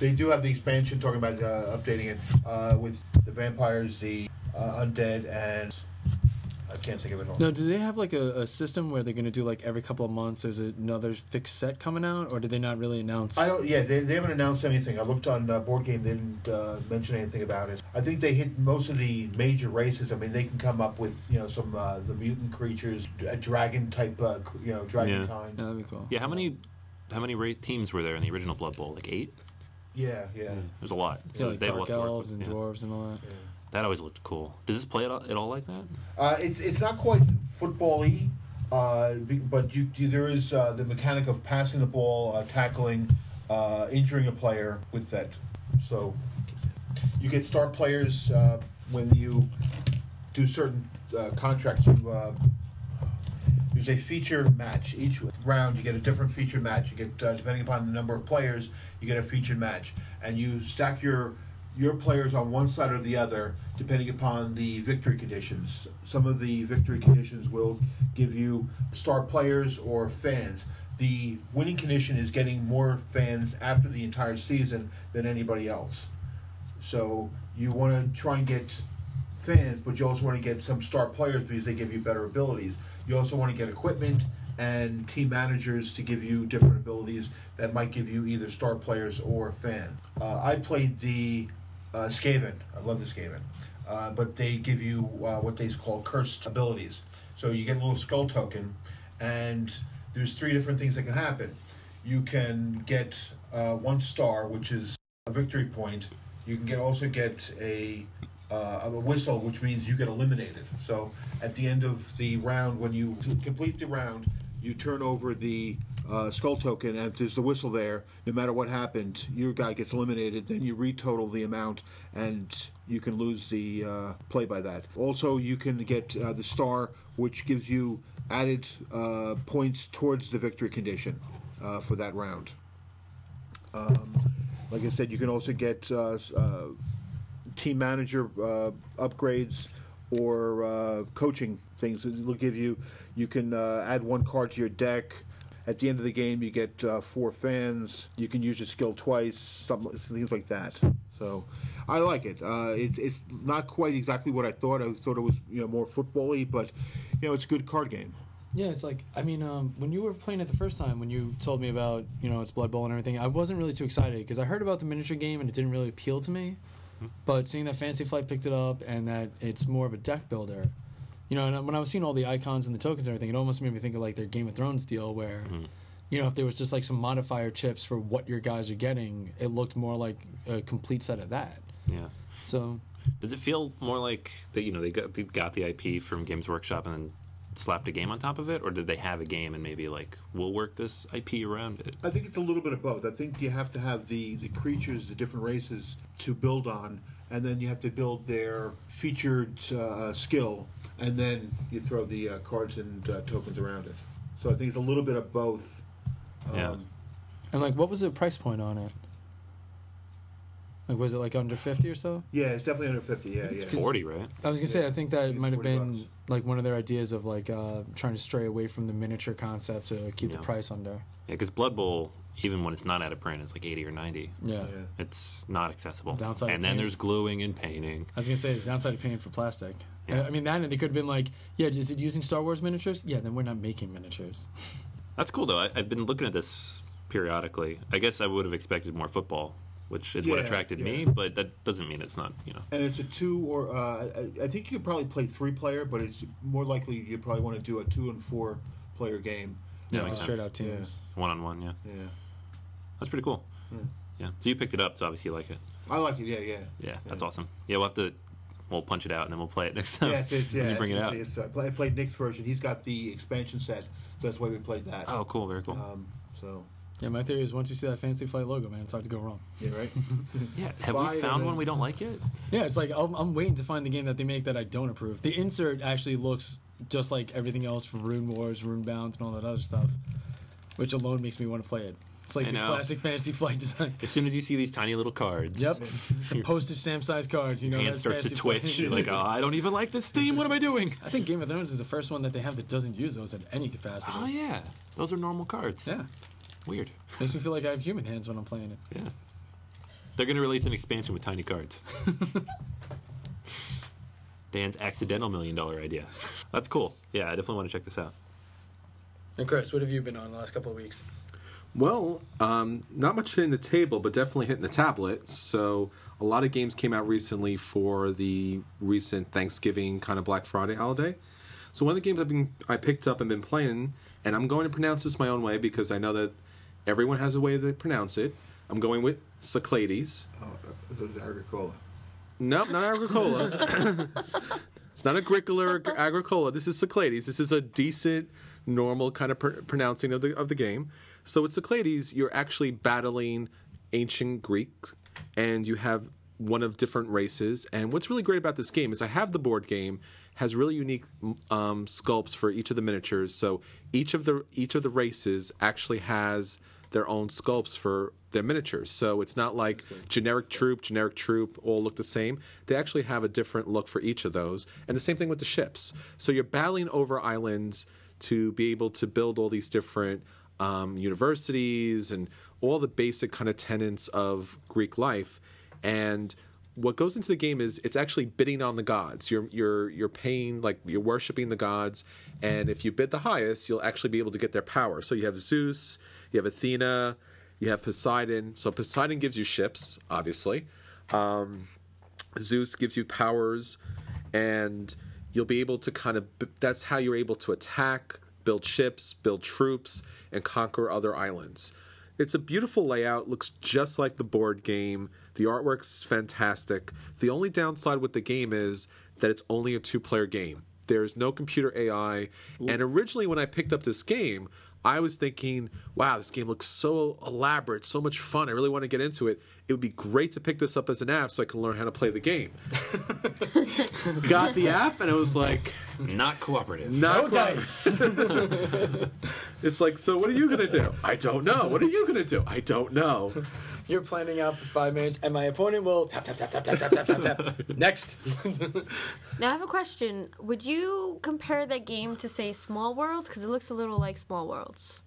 They do have the expansion talking about uh, updating it uh, with the vampires, the uh, undead, and I can't think of it all. no, do they have like a, a system where they're going to do like every couple of months there's another fixed set coming out, or did they not really announce? I don't. Yeah, they, they haven't announced anything. I looked on uh, board game; they didn't uh, mention anything about it. I think they hit most of the major races. I mean, they can come up with you know some uh, the mutant creatures, a dragon type, uh, you know, dragon Yeah. kind. Yeah, that'd be cool. Yeah, how many how many ra- teams were there in the original Blood Bowl? Like eight? Yeah, yeah. There's a lot. Yeah, like they have dark elves with, and yeah. dwarves and all that. That always looked cool. Does this play at all, at all like that? Uh, it's it's not quite football-y, uh, but you, you there is uh, the mechanic of passing the ball, uh, tackling, uh, injuring a player with that. So you get star players uh, when you do certain contracts. You there's a feature match each round. You get a different feature match. You get depending upon the number of players, you get a featured match, and you stack your your players on one side or the other depending upon the victory conditions. Some of the victory conditions will give you star players or fans. The winning condition is getting more fans after the entire season than anybody else. So you want to try and get fans, but you also want to get some star players because they give you better abilities. You also want to get equipment and team managers to give you different abilities that might give you either star players or a fan. Uh, I played the uh, Skaven. I love the Skaven. Uh, but they give you uh, what they call cursed abilities. So you get a little skull token, and there's three different things that can happen. you can get uh, one star, which is a victory point. You can get also get a uh, a whistle, which means you get eliminated. So at the end of the round, when you complete the round, you turn over the uh, skull token, and if there's the whistle there, no matter what happened, your guy gets eliminated. Then you retotal the amount, and you can lose the uh, play by that. Also, you can get uh, the star, which gives you added uh, points towards the victory condition uh, for that round. Um, like I said, you can also get uh, team manager upgrades or coaching things. It'll give you. You can add one card to your deck. At the end of the game, you get uh, four fans. You can use your skill twice. Some things like that. So, I like it. Uh, it's it's not quite exactly what I thought. I thought it was you know more football-y, but you know it's a good card game. Yeah, it's like I mean, um, when you were playing it the first time, when you told me about you know it's Blood Bowl and everything, I wasn't really too excited because I heard about the miniature game and it didn't really appeal to me. But seeing that Fantasy Flight picked it up and that it's more of a deck builder, you know, and when I was seeing all the icons and the tokens and everything, it almost made me think of like their Game of Thrones deal where. Mm-hmm. You know, if there was just like some modifier chips for what your guys are getting, it looked more like a complete set of that. Yeah. So Does it feel more like that? You know, they got they got the IP from Games Workshop and then slapped a game on top of it, or did they have a game and maybe like we'll work this IP around it? I think it's a little bit of both. I think you have to have the, the creatures, the different races to build on, and then you have to build their featured uh, skill, and then you throw the uh, cards and uh, tokens around it. So I think it's a little bit of both. Yeah. Um, and like, what was the price point on it? Like, was it like under fifty or so? yeah, it's definitely under 50. Yeah, It's yeah. forty, right? I was gonna say, I think that might have been bucks. like one of their ideas of like uh, trying to stray away from the miniature concept to keep Yeah. the price under. Yeah, because Blood Bowl, even when it's not out of print, it's like eighty or ninety. Yeah. Yeah. It's not accessible. Downside of and then there's gluing and painting. I was gonna say the downside of painting for plastic. Yeah. I I mean, that and they could have been like, yeah, is it using Star Wars miniatures? Yeah, then we're not making miniatures. That's cool though. I, I've been looking at this periodically. I guess I would have expected more football, which is what Yeah, attracted me. But that doesn't mean it's not. You know. And it's a two or uh, I, I think you could probably play three player, but it's more likely you probably want to do a two and four player game. Yeah, Uh, straight out teams. One on one. Yeah, Yeah, that's pretty cool. Yeah. So you picked it up, so obviously you like it. I like it. Yeah, yeah. Yeah, that's awesome. Yeah, we'll have to. We'll punch it out and then we'll play it next time. Yeah, it's, it's, yeah, you bring it out. It's, uh, play- I played Nick's version. He's got the expansion set, so that's why we played that. Oh, cool. Very cool. Um, so Yeah, my theory is once you see that Fantasy Flight logo, man, it's hard to go wrong. yeah, right. yeah. Have buy we found one we don't like yet? Yeah, it's like I'm, I'm waiting to find the game that they make that I don't approve. The insert actually looks just like everything else from Rune Wars, Runebound, and all that other stuff, which alone makes me want to play it. It's like I the know. classic Fantasy Flight design. As soon as you see these tiny little cards, Yep, the postage stamp size cards. You know, your hand that's starts to Fantasy twitch. You're like, oh, I don't even like this theme. What am I doing? I think Game of Thrones is the first one that they have that doesn't use those at any capacity. Oh yeah, those are normal cards. Yeah, Weird. makes me feel like I have human hands when I'm playing it. Yeah. They're going to release an expansion with tiny cards. Dan's accidental million dollar idea. That's cool. Yeah, I definitely want to check this out. And Chris, what have you been on the last couple of weeks? Well, um, not much hitting the table, but definitely hitting the tablet. So a lot of games came out recently for the recent Thanksgiving kind of Black Friday holiday. So one of the games I've been I picked up and been playing, and I'm going to pronounce this my own way because I know that everyone has a way they pronounce it. I'm going with Cyclades. Oh, uh, Agricola. Nope, not Agricola. it's not Agricola or Agricola. This is Cyclades. This is a decent, normal kind of pr- pronouncing of the of the game. So with Cyclades, you're actually battling ancient Greeks, and you have one of different races. And what's really great about this game is I have the board game has really unique um, sculpts for each of the miniatures. So each of the each of the races actually has their own sculpts for their miniatures. So it's not like generic troop, generic troop all look the same. They actually have a different look for each of those. And the same thing with the ships. So you're battling over islands to be able to build all these different um, universities and all the basic kind of tenets of Greek life. And what goes into the game is it's actually bidding on the gods. You're you're you're paying like you're worshiping the gods, and if you bid the highest, you'll actually be able to get their power. So you have Zeus, you have Athena, you have Poseidon. So Poseidon gives you ships, obviously. Um, Zeus gives you powers, and you'll be able to kind of that's how you're able to attack, build ships, build troops, and conquer other islands. It's a beautiful layout, looks just like the board game. The artwork's fantastic. The only downside with the game is that it's only a two player game. There's no computer AI. And originally, when I picked up this game, I was thinking, wow, this game looks so elaborate, so much fun. I really want to get into it. It would be great to pick this up as an app so I can learn how to play the game. Got the app, and it was like, Not cooperative. not No dice. It's like, so what are you going to do? I don't know. What are you going to do? I don't know. You're planning out for five minutes, and my opponent will tap tap tap tap tap tap tap tap tap. Next. Now I have a question. Would you compare that game to say Small Worlds? Because it looks a little like Small Worlds.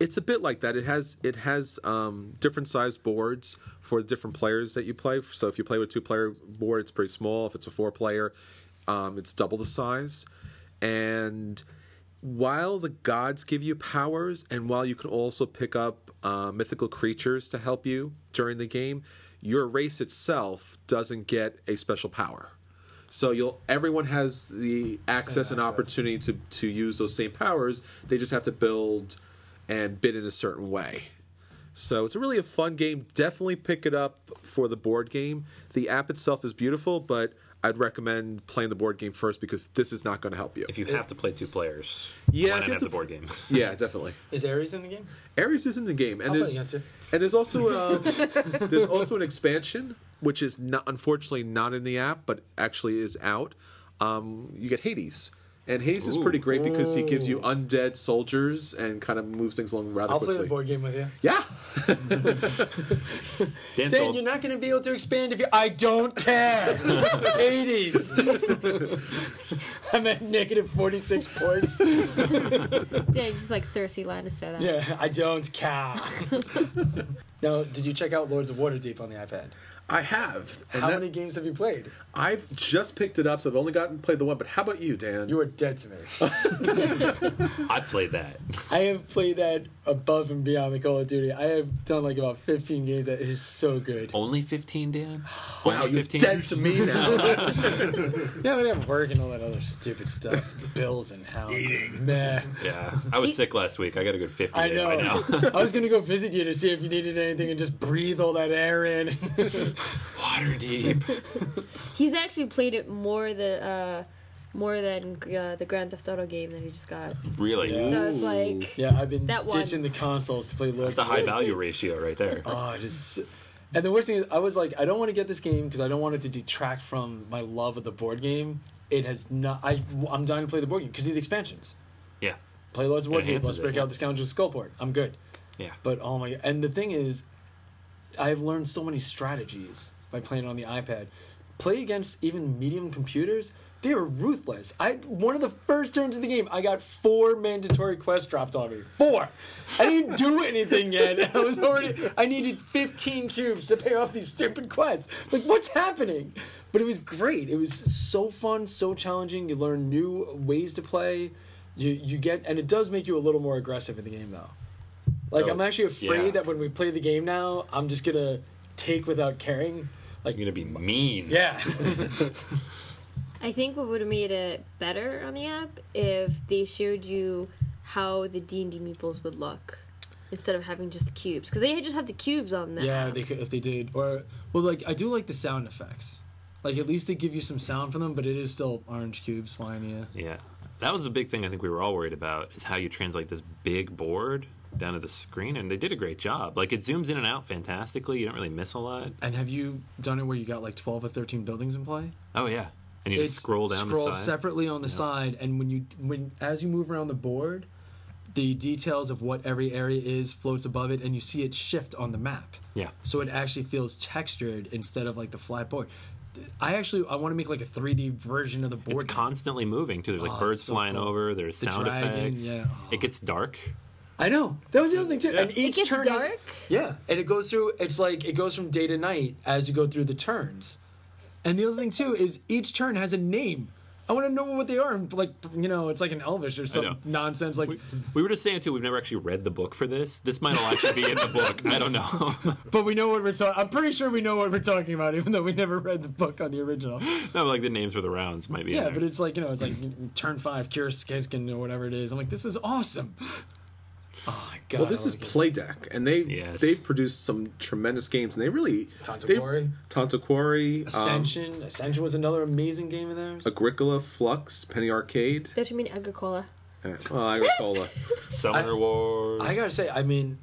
It's a bit like that. It has it has um, different sized boards for different players that you play. So if you play with two player board, it's pretty small. If it's a four player, um, it's double the size. And while the gods give you powers, and while you can also pick up uh, mythical creatures to help you during the game, your race itself doesn't get a special power. So you'll everyone has the access and access. opportunity to to use those same powers. They just have to build and bid in a certain way. So it's really a fun game. Definitely pick it up for the board game. The app itself is beautiful, but I'd recommend playing the board game first because this is not going to help you. If you have to play two players, Yeah, why if not you have have the to- board game? Yeah, definitely. Is Ares in the game? Ares is in the game, and I'll there's against you. and there's also um, there's also an expansion which is not unfortunately not in the app, but actually is out. Um, you get Hades, and Hades is pretty great because he gives you undead soldiers and kind of moves things along rather I'll quickly. play the board game with you. Yeah, Dan Dan, you're not going to be able to expand if you. I don't care. Hades. I'm at negative 46 points. Yeah, just like Cersei Lannister. That. Yeah, I don't care. now, did you check out Lords of Waterdeep on the iPad? I have. And How that- many games have you played? I've just picked it up, so I've only gotten played the one. But how about you, Dan? You are dead to me. I played that. I have played that above and beyond the Call of Duty. I have done like about 15 games that is so good. Only 15, Dan? wow, Only you're 15? dead to me now. Yeah, but I have work and all that other stupid stuff. Bills and house. and Meh. Yeah. I was sick last week. I got a good 50 I know. by now. I was gonna go visit you to see if you needed anything and just breathe all that air in. Waterdeep. He's actually played it more the uh, more than uh, the Grand Theft Auto game that he just got. Really? Yeah. So it's like yeah, I've been That one. ditching the consoles to play Lords. It's a high Waterdeep. value ratio right there. Oh, it is. And the worst thing is, I was like, I don't want to get this game because I don't want it to detract from my love of the board game. It has not. I I'm dying to play the board game because of the expansions. Yeah. Play Lords of It Waterdeep. enhances Let's it, break yeah. out the Scoundrel's Skullport. I'm good. Yeah. But oh my! And the thing is, I've learned so many strategies by playing on the iPad. Play against even medium computers. They are ruthless. I one of the first turns of the game, I got four mandatory quests dropped on me. Four. I didn't do anything yet. I was already. I needed 15 cubes to pay off these stupid quests. Like, what's happening? But it was great. It was so fun, so challenging. You learn new ways to play. You you get, and it does make you a little more aggressive in the game, though. Like Oh, I'm actually afraid yeah. that when we play the game now, I'm just gonna take without caring. Like You're going to be mean. yeah, I think what would have made it better on the app if they showed you how the D and D meeples would look instead of having just the cubes because they just have the cubes on them. yeah. They could if they did, or well, like I do like the sound effects. Like at least they give you some sound from them, but it is still orange cubes flying. Yeah, Yeah. That was the big thing I think we were all worried about is how you translate this big board down to the screen and they did a great job. Like it zooms in and out fantastically. You don't really miss a lot. and have you done it where you got like 12 or 13 buildings in play? Oh yeah. And you just scroll down scroll the side. separately on the side, and when you when as you move around the board, the details of what every area is floats above it, and you see it shift on the map. Yeah. so it actually feels textured instead of like the flat board. I actually I want to make like a 3D version of the board. It's constantly moving too. There's like Oh, birds so flying cool. over. There's The sound dragon, effects. yeah. It gets dark. I know that was the other thing too. And It each gets turn has- dark. yeah, and it goes through. It's like it goes from day to night as you go through the turns. And the other thing too is each turn has a name. I want to know what they are. and, Like you know, it's like an Elvish or some nonsense. Like, We were just saying too. We've never actually read the book for this. This might all actually be in the book. I don't know. but we know what we're talking. I'm pretty sure we know what we're talking about, even though we never read the book on the original. no, like the names for the rounds might be. in Yeah, there. but it's like you know, it's like turn five, cure Skiskin or whatever it is. I'm like, this is awesome. Oh my god. well, this I is like it. Playdek, and they Yes. they've produced some tremendous games, and they really they- Tanto Cuore. Tantaquari, um, Ascension. Ascension was another amazing game of theirs. Agricola, Fluxx, Penny Arcade. Don't you mean Agricola? Well, Agricola. Summoner Wars. I gotta say, I mean,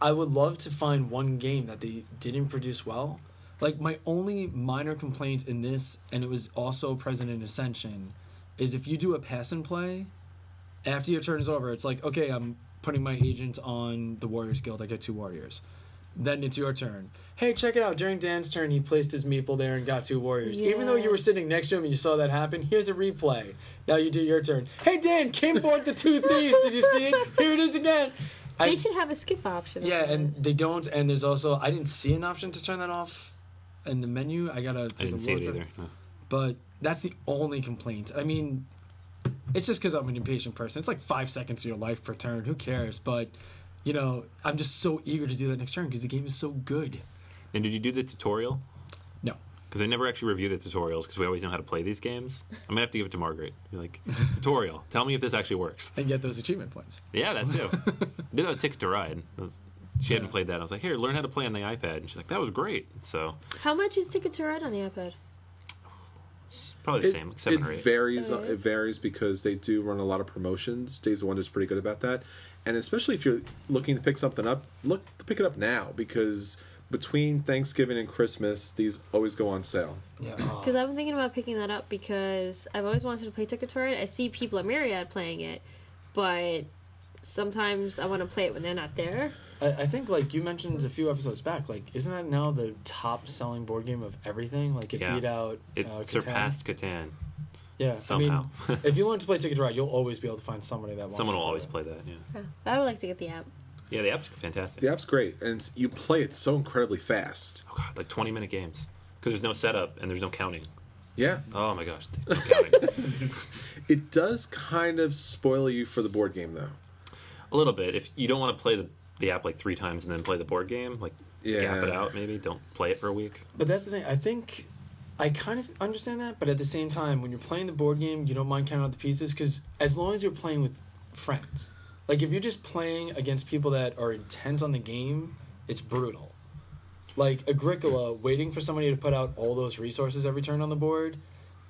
I would love to find one game that they didn't produce well. Like my only minor complaint in this, and it was also present in Ascension, is if you do a pass and play, after your turn is over, it's like okay, I'm putting my agent on the Warriors Guild. I get two warriors. Then it's your turn. Hey, check it out. During Dan's turn, he placed his meeple there and got two warriors. Even though you were sitting next to him and you saw that happen, here's a replay. Now you do your turn. Hey, Dan, Kim bought the two thieves. Did you see it? Here it is again. They I- should have a skip option. yeah, on that. and they don't. And there's also I didn't see an option to turn that off in the menu. I gotta I take didn't a see look. it either. no. But that's the only complaint. I mean, it's just because I'm an impatient person. It's like five seconds of your life per turn. Who cares? But you know, I'm just so eager to do that next turn because the game is so good. And did you do the tutorial? No. Because I never actually review the tutorials because we always know how to play these games. I'm gonna have to give it to Margaret. Be like, tutorial. Tell me if this actually works. And get those achievement points. Yeah, that too. did that with Ticket to Ride. It was- she hadn't played that. I was like, here, learn how to play on the iPad. And she's like, that was great. So How much is Ticket to Ride on the iPad? It's probably the It, same, like seven it or eight. varies. uh, Okay. It varies because they do run a lot of promotions. Days of Wonder is pretty good about that, and especially if you're looking to pick something up, look to pick it up now because between Thanksgiving and Christmas, these always go on sale. Yeah. Because I've been thinking about picking that up because I've always wanted to play Ticket to Ride. I see people at Myriad playing it, but sometimes I want to play it when they're not there. I, I think like you mentioned a few episodes back. Like, isn't that now the top selling board game of everything? Like, it Yeah. beat out. It uh, Catan. surpassed Catan. Yeah. somehow. I mean, if you learn to play Ticket to Ride, you'll always be able to find somebody that wants. Someone to will always it. play that. Yeah. But I would like to get the app. Yeah, the app's fantastic. The app's great, and you play it so incredibly fast. Oh god, like 20 minute games because there's no setup and there's no counting. Yeah, Oh my gosh, no counting. it does kind of spoil you for the board game, though. a little bit. If you don't want to play the the app like three times and then play the board game, like gap it out maybe. Don't play it for a week. But that's the thing. I think I kind of understand that, but at the same time, when you're playing the board game, you don't mind counting out the pieces because as long as you're playing with friends, like if you're just playing against people that are intent on the game, it's brutal. Like Agricola, waiting for somebody to put out all those resources every turn on the board.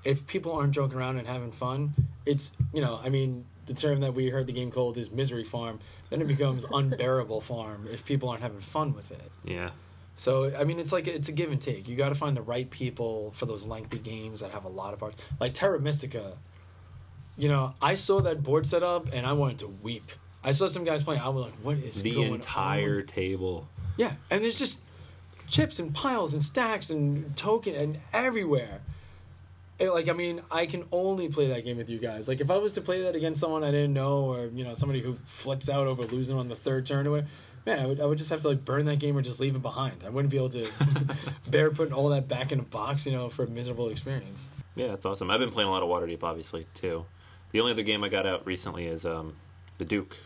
If people aren't joking around and having fun, it's you know, I mean, the term that we heard the game called is misery farm. Then it becomes unbearable farm if people aren't having fun with it. Yeah. So I mean, it's like it's a give and take. You got to find the right people for those lengthy games that have a lot of parts. Like Terra Mystica, you know, I saw that board set up and I wanted to weep. I saw some guys playing. I was like, "What is The going entire on?" table. Yeah, and there's just chips and piles and stacks and token and everywhere. It, like I mean, I can only play that game with you guys. Like if I was to play that against someone I didn't know, or you know somebody who flips out over losing on the third turn or whatever, man, I would I would just have to like burn that game or just leave it behind. I wouldn't be able to bear putting all that back in a box, you know, for a miserable experience. Yeah, that's awesome. I've been playing a lot of Waterdeep, obviously too. The only other game I got out recently is um, the Duke,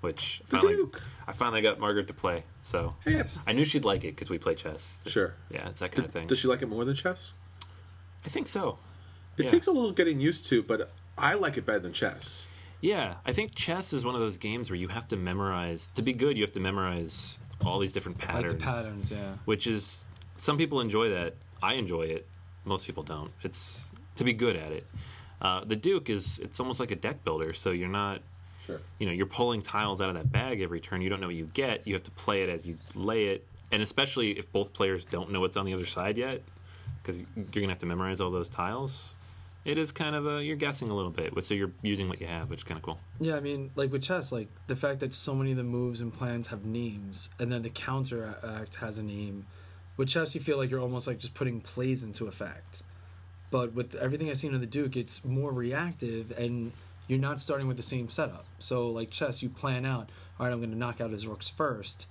which The finally, Duke. I finally got Margaret to play. So Yes. I knew she'd like it because we play chess. Sure. Yeah, it's that kind of thing. Does she like it more than chess? I think so. It Yeah. takes a little getting used to, but I like it better than chess. Yeah, I think chess is one of those games where you have to memorize. To be good, you have to memorize all these different patterns. Like the patterns, yeah. Which is some people enjoy that. I enjoy it. Most people don't. It's to be good at it. Uh, the Duke is it's almost like a deck builder. So you're not Sure. you know you're pulling tiles out of that bag every turn. You don't know what you get. You have to play it as you lay it, and especially if both players don't know what's on the other side yet, because you're gonna have to memorize all those tiles. It is kind of a you're guessing a little bit, so you're using what you have, which is kind of cool. Yeah, I mean, like with chess, like the fact that so many of the moves and plans have names, and then the counteract has a name. With chess, you feel like you're almost like just putting plays into effect. But with everything I've seen of the Duke, it's more reactive, and you're not starting with the same setup. So, like chess, you plan out, all right, I'm going to knock out his rooks first.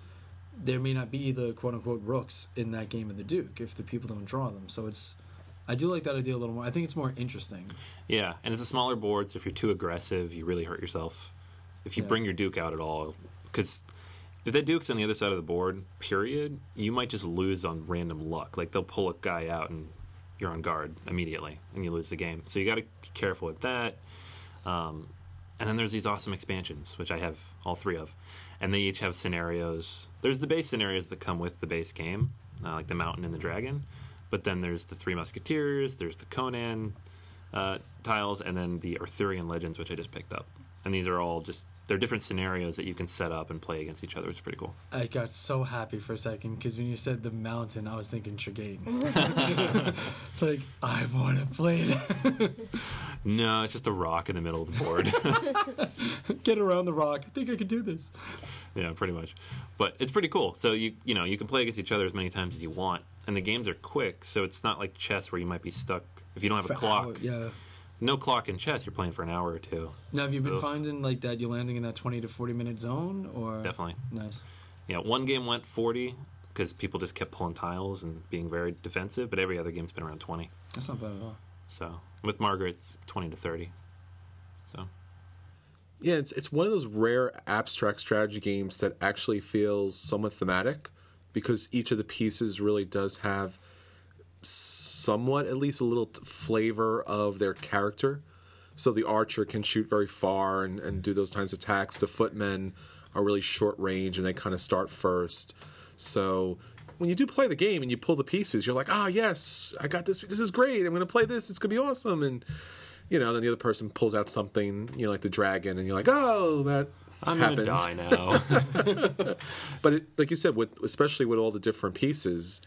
There may not be the quote unquote rooks in that game of the Duke if the people don't draw them. So it's, I do like that idea a little more. I think it's more interesting. Yeah, and it's a smaller board, so if you're too aggressive, you really hurt yourself. If you Yeah. bring your Duke out at all, because if that Duke's on the other side of the board, period, you might just lose on random luck. Like they'll pull a guy out and you're on guard immediately, and you lose the game. So you got to be careful with that. Um, and then there's these awesome expansions, which I have all three of. And they each have scenarios. There's the base scenarios that come with the base game, uh, like the Mountain and the Dragon, but then there's the Three Musketeers, there's the Conan uh, tiles, and then the Arthurian Legends, which I just picked up. And these are all just they're different scenarios that you can set up and play against each other, It's pretty cool. I got so happy for a second because when you said the mountain, I was thinking Tregain. it's like I want to play that. No, it's just a rock in the middle of the board. Get around the rock. I think I could do this. yeah, pretty much. But it's pretty cool. So you you know you can play against each other as many times as you want, and the games are quick. So it's not like chess where you might be stuck if you don't have a clock. hour- yeah. No clock in chess. You're playing for an hour or two. Now, have you been Ugh. finding like that you're landing in that 20 to 40 minute zone, or Definitely. nice? Yeah, one game went 40 because people just kept pulling tiles and being very defensive, but every other game's been around 20. That's not bad at all. So with Margaret, it's 20 to 30. So Yeah, it's it's one of those rare abstract strategy games that actually feels somewhat thematic because each of the pieces really does have somewhat at least a little t- flavor of their character. So the archer can shoot very far and, and do those kinds of attacks. The footmen are really short range and they kind of start first. So when you do play the game and you pull the pieces, you're like, ah, yes, I got this. This is great. I'm going to play this. It's going to be awesome. And you know, then the other person pulls out something, you know, like the dragon, and you're like, oh, that I'm happened. gonna die now. But it, like you said, with especially with all the different pieces,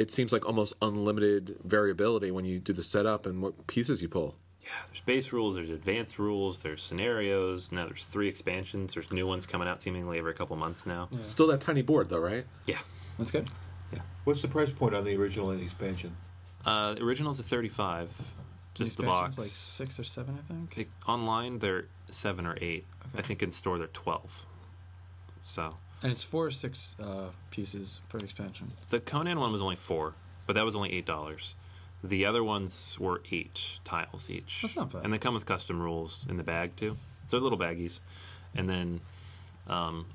it seems like almost unlimited variability when you do the setup and what pieces you pull. yeah, there's base rules, there's advanced rules, there's scenarios. Now there's three expansions. There's new ones coming out seemingly every couple months now. Still that tiny board, though, right? Yeah. That's good. Yeah. What's the price point on the original and the expansion? Uh, the originals are 35, just the expansion's box. like six or seven, I think. It- online they're seven or eight. I think in store they're 12. So And it's four or six uh, pieces per expansion. The Conan one was only four, but that was only eight dollars. The other ones were eight tiles each. That's not bad. And they come with custom rules in the bag too. So they're little baggies. And then um,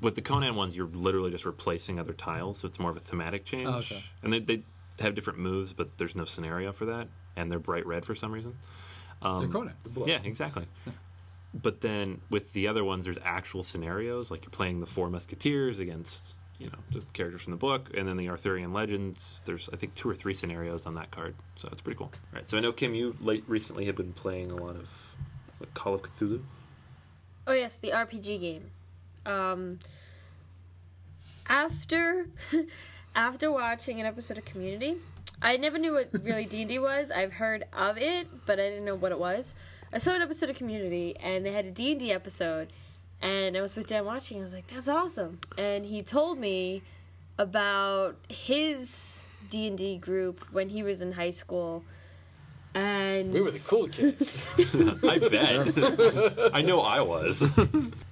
with the Conan ones, you're literally just replacing other tiles, so it's more of a thematic change. Oh, okay. And they, they have different moves, but there's no scenario for that. And they're bright red for some reason. Um, They're Conan. Yeah, exactly. But then with the other ones, there's actual scenarios, like you're playing the Four Musketeers against, you know, the characters from the book, and then the Arthurian Legends. There's, I think, two or three scenarios on that card, so it's pretty cool. Right. So I know Kim, you late recently have been playing a lot of what, Call of Cthulhu. Oh yes, the RPG game. Um, after after watching an episode of Community, I never knew what really D and D was. I've heard of it, but I didn't know what it was. I saw an episode of Community, and they had a D and D episode, and I was with Dan watching. I was like, "That's awesome!" And he told me about his D and D group when he was in high school. And We were the cool kids. I bet. I know I was.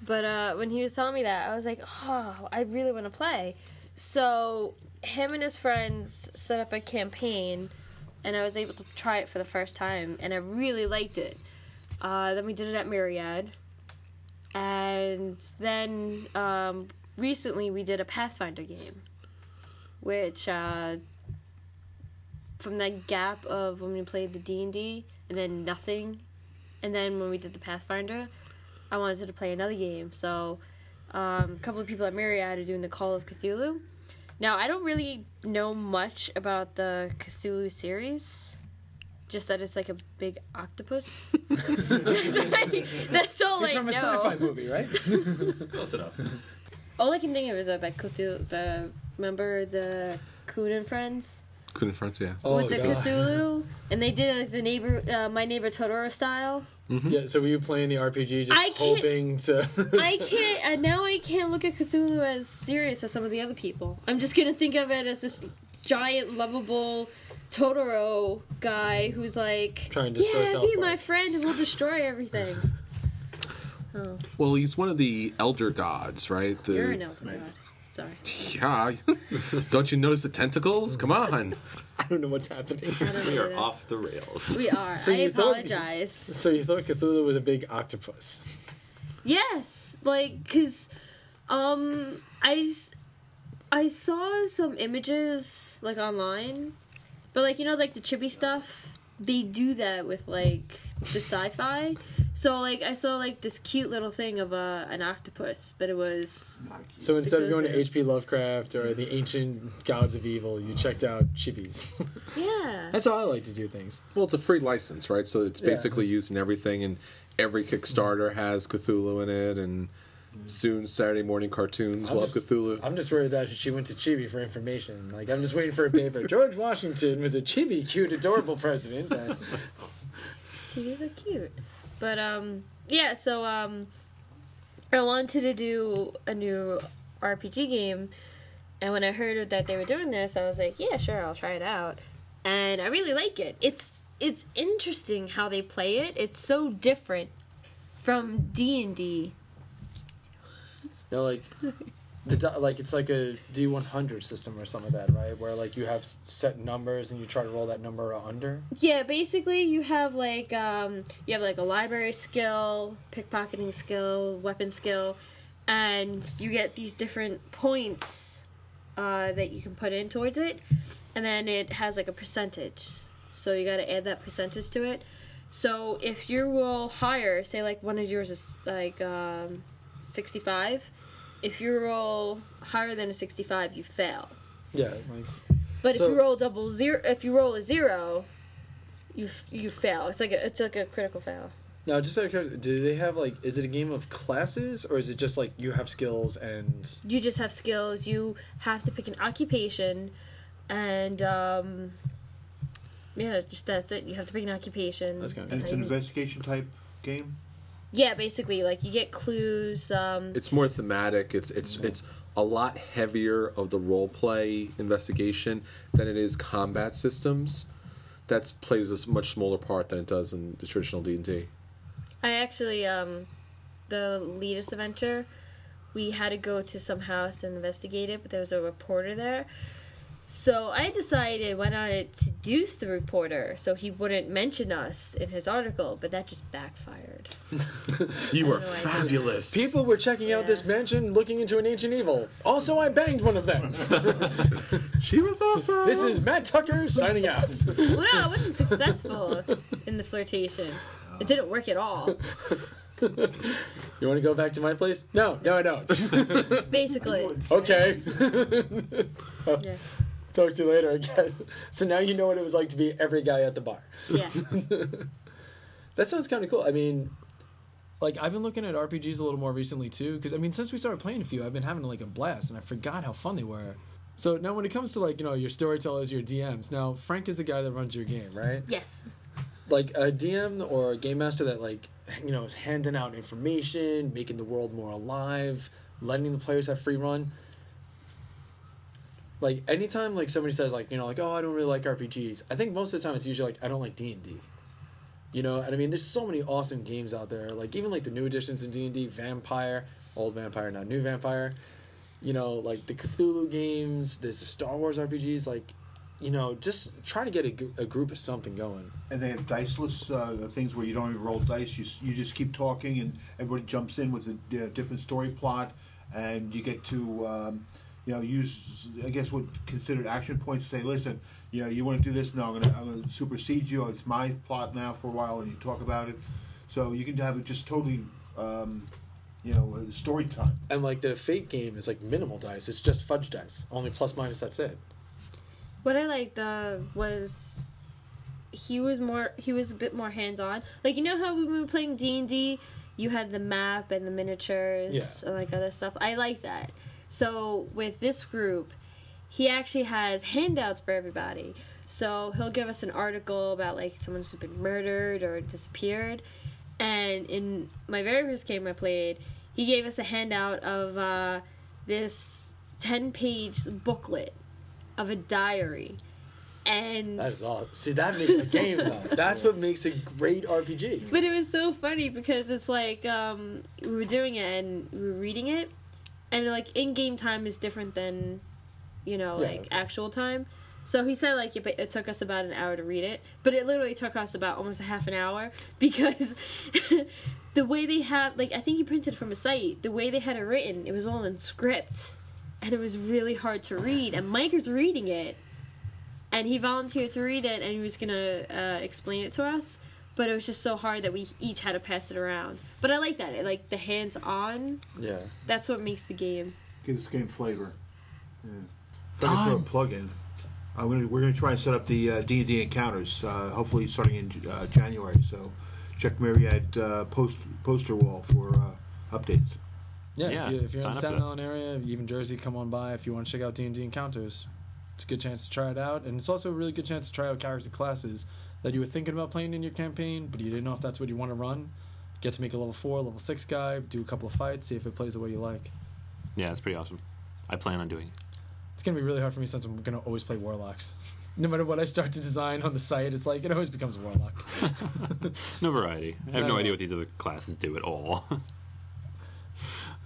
But uh, when he was telling me that, I was like, oh, I really want to play. So him and his friends set up a campaign, and I was able to try it for the first time, and I really liked it. Uh, then we did it at Myriad, and then um, recently we did a Pathfinder game, which uh, from that gap of when we played the D and D, and then nothing, and then when we did the Pathfinder. I wanted to play another game. So, um, a couple of people at Myriad are doing the Call of Cthulhu. Now, I don't really know much about the Cthulhu series. Just that it's like a big octopus. that's, like- that's all It's I from a sci-fi movie, right? Close enough. All I can think of is that, that Cthulhu. The remember the Coon and Friends Couldn't friends, yeah. Oh, with the God. Cthulhu, and they did like the neighbor, uh, my neighbor Totoro style. Yeah, so were you playing the RPG just I hoping to. I can't. Uh, now I can't look at Cthulhu as serious as some of the other people. I'm just gonna think of it as this giant, lovable Totoro guy who's like, Trying to destroy yeah, South be Park." my friend and we'll destroy everything. Oh, Well, he's one of the elder gods, right? The, you're an elder god. Sorry. Yeah. Don't you notice the tentacles? Come on. I don't know what's happening. We are that. off the rails. We are. So I you thought- apologize. So you thought Cthulhu was a big octopus? Yes, like cause um I s- I saw some images like online, but like you know like the chibi stuff they do that with like the sci-fi. So like I saw like this cute little thing of a an octopus, but it was So instead of going to H.P. Lovecraft or the ancient gods of evil, you checked out Chibis. yeah. That's how I like to do things. Well, it's a free license, right? So it's Yeah. basically used in everything, and every Kickstarter has Cthulhu in it, and soon Saturday morning cartoons I'm will just- have Cthulhu. I'm just worried that she went to Chibi for information. Like I'm just waiting for a paper. George Washington was a chibi, cute, adorable president. And Chibis are cute. But um yeah, so um I wanted to do a new RPG game and when I heard that they were doing this, I was like, yeah, sure, I'll try it out. And I really like it. It's it's interesting how they play it. It's so different from D&D. you know, like the like it's like a D100 system or something like that, right? Where like you have set numbers and you try to roll that number under. Yeah, basically you have like um you have like a library skill, pickpocketing skill, weapon skill, and you get these different points uh, that you can put in towards it, and then it has like a percentage. So you got to add that percentage to it. So if you roll higher, say like one of yours is like um, sixty five, if you roll higher than a sixty five, you fail. Yeah, like But So- if you roll double zero, if you roll a zero, you you fail. It's like a, it's like a critical fail. now just out of curiosity, do they have like is it a game of classes or is it just like you have skills and You just have skills. You have to pick an occupation, and um, yeah, just that's it. You have to pick an occupation. That's kinda And it's an investigation type game. Yeah, basically, like you get clues. Um, It's more thematic. It's it's it's a lot heavier of the role play investigation than it is combat systems. That plays a much smaller part than it does in the traditional D and D. I actually, um, the latest adventure, we had to go to some house and investigate it, but there was a reporter there. So I decided why not seduce the reporter so he wouldn't mention us in his article, but that just backfired. You are are no idea. fabulous. people were checking out this mansion looking into an ancient evil. Also, I banged one of them. she was awesome. this is Matt Tucker signing out. Well, no, I wasn't successful in the flirtation. It didn't work at all. You want to go back to my place? No, no, I don't. Basically, okay. yeah, Talk to you later, I guess. So now you know what it was like to be every guy at the bar. yeah. That sounds kind of cool. I mean, like I've been looking at RPGs a little more recently too, because I mean, since we started playing a few, I've been having like a blast, and I forgot how fun they were. So now, when it comes to like you know your storytellers, your DMs, now Frank is the guy that runs your game, right? Yes. Like a DM or a game master that like you know is handing out information, making the world more alive, letting the players have free run. Like anytime like somebody says like you know like oh I don't really like RPGs, I think most of the time it's usually like I don't like D and D. You know, and I mean, there's so many awesome games out there. Like even like the new additions in D and D, Vampire, old Vampire, now new Vampire. You know, like the Cthulhu games. There's the Star Wars RPGs. Like, you know, just try to get a, a group of something going. And they have diceless uh, things where you don't even roll dice. You, you just keep talking, and everybody jumps in with a different story plot, and you get to um, you know use I guess what considered action points. Say, listen, you know, you want to do this? No, I'm gonna I'm gonna supersede you. It's my plot now for a while, and you talk about it. So you can have it just totally, um, you know, uh, story time. And like the Fate game is like minimal dice. It's just fudge dice, only plus minus. That's it. What I liked uh, was he was more he was a bit more hands on. Like you know how when we were playing D and D, you had the map and the miniatures Yeah. and like other stuff. I like that. So with this group, he actually has handouts for everybody. So he'll give us an article about like someone who's been murdered or disappeared. And in my very first game I played, he gave us a handout of uh, this ten page booklet of a diary. And That is all. See, that makes the game though. That's what makes a great RPG. But it was so funny because it's like um, we were doing it and we were reading it, and like in game time is different than, you know, Yeah. like actual time. So he said like it, it took us about an hour to read it, but it literally took us about almost a half an hour because the way they have like I think he printed it from a site. The way they had it written, it was all in script, and it was really hard to read. And Mike was reading it, and he volunteered to read it, and he was gonna uh, explain it to us. But it was just so hard that we each had to pass it around. But I like that. it, like the hands on. Yeah. That's what makes the game. Gives this game flavor. Yeah. If I can throw a plug in, I'm gonna, we're going to try and set up the uh, D&D encounters, uh, hopefully starting in uh, January. So check Myriad uh, post, poster wall for uh, updates. Yeah, Yeah, if, you, if you're in the up for Staten. Island area, even Jersey, come on by if you want to check out D and D encounters. It's a good chance to try it out, and it's also a really good chance to try out character classes that you were thinking about playing in your campaign, but you didn't know if that's what you want to run. Get to make a level four, level six guy, do a couple of fights, see if it plays the way you like. Yeah, it's pretty awesome. I plan on doing it. It's gonna be really hard for me since I'm gonna always play warlocks. no matter what I start to design on the site, it's like it always becomes a warlock. No variety. I have no No. idea what these other classes do at all. all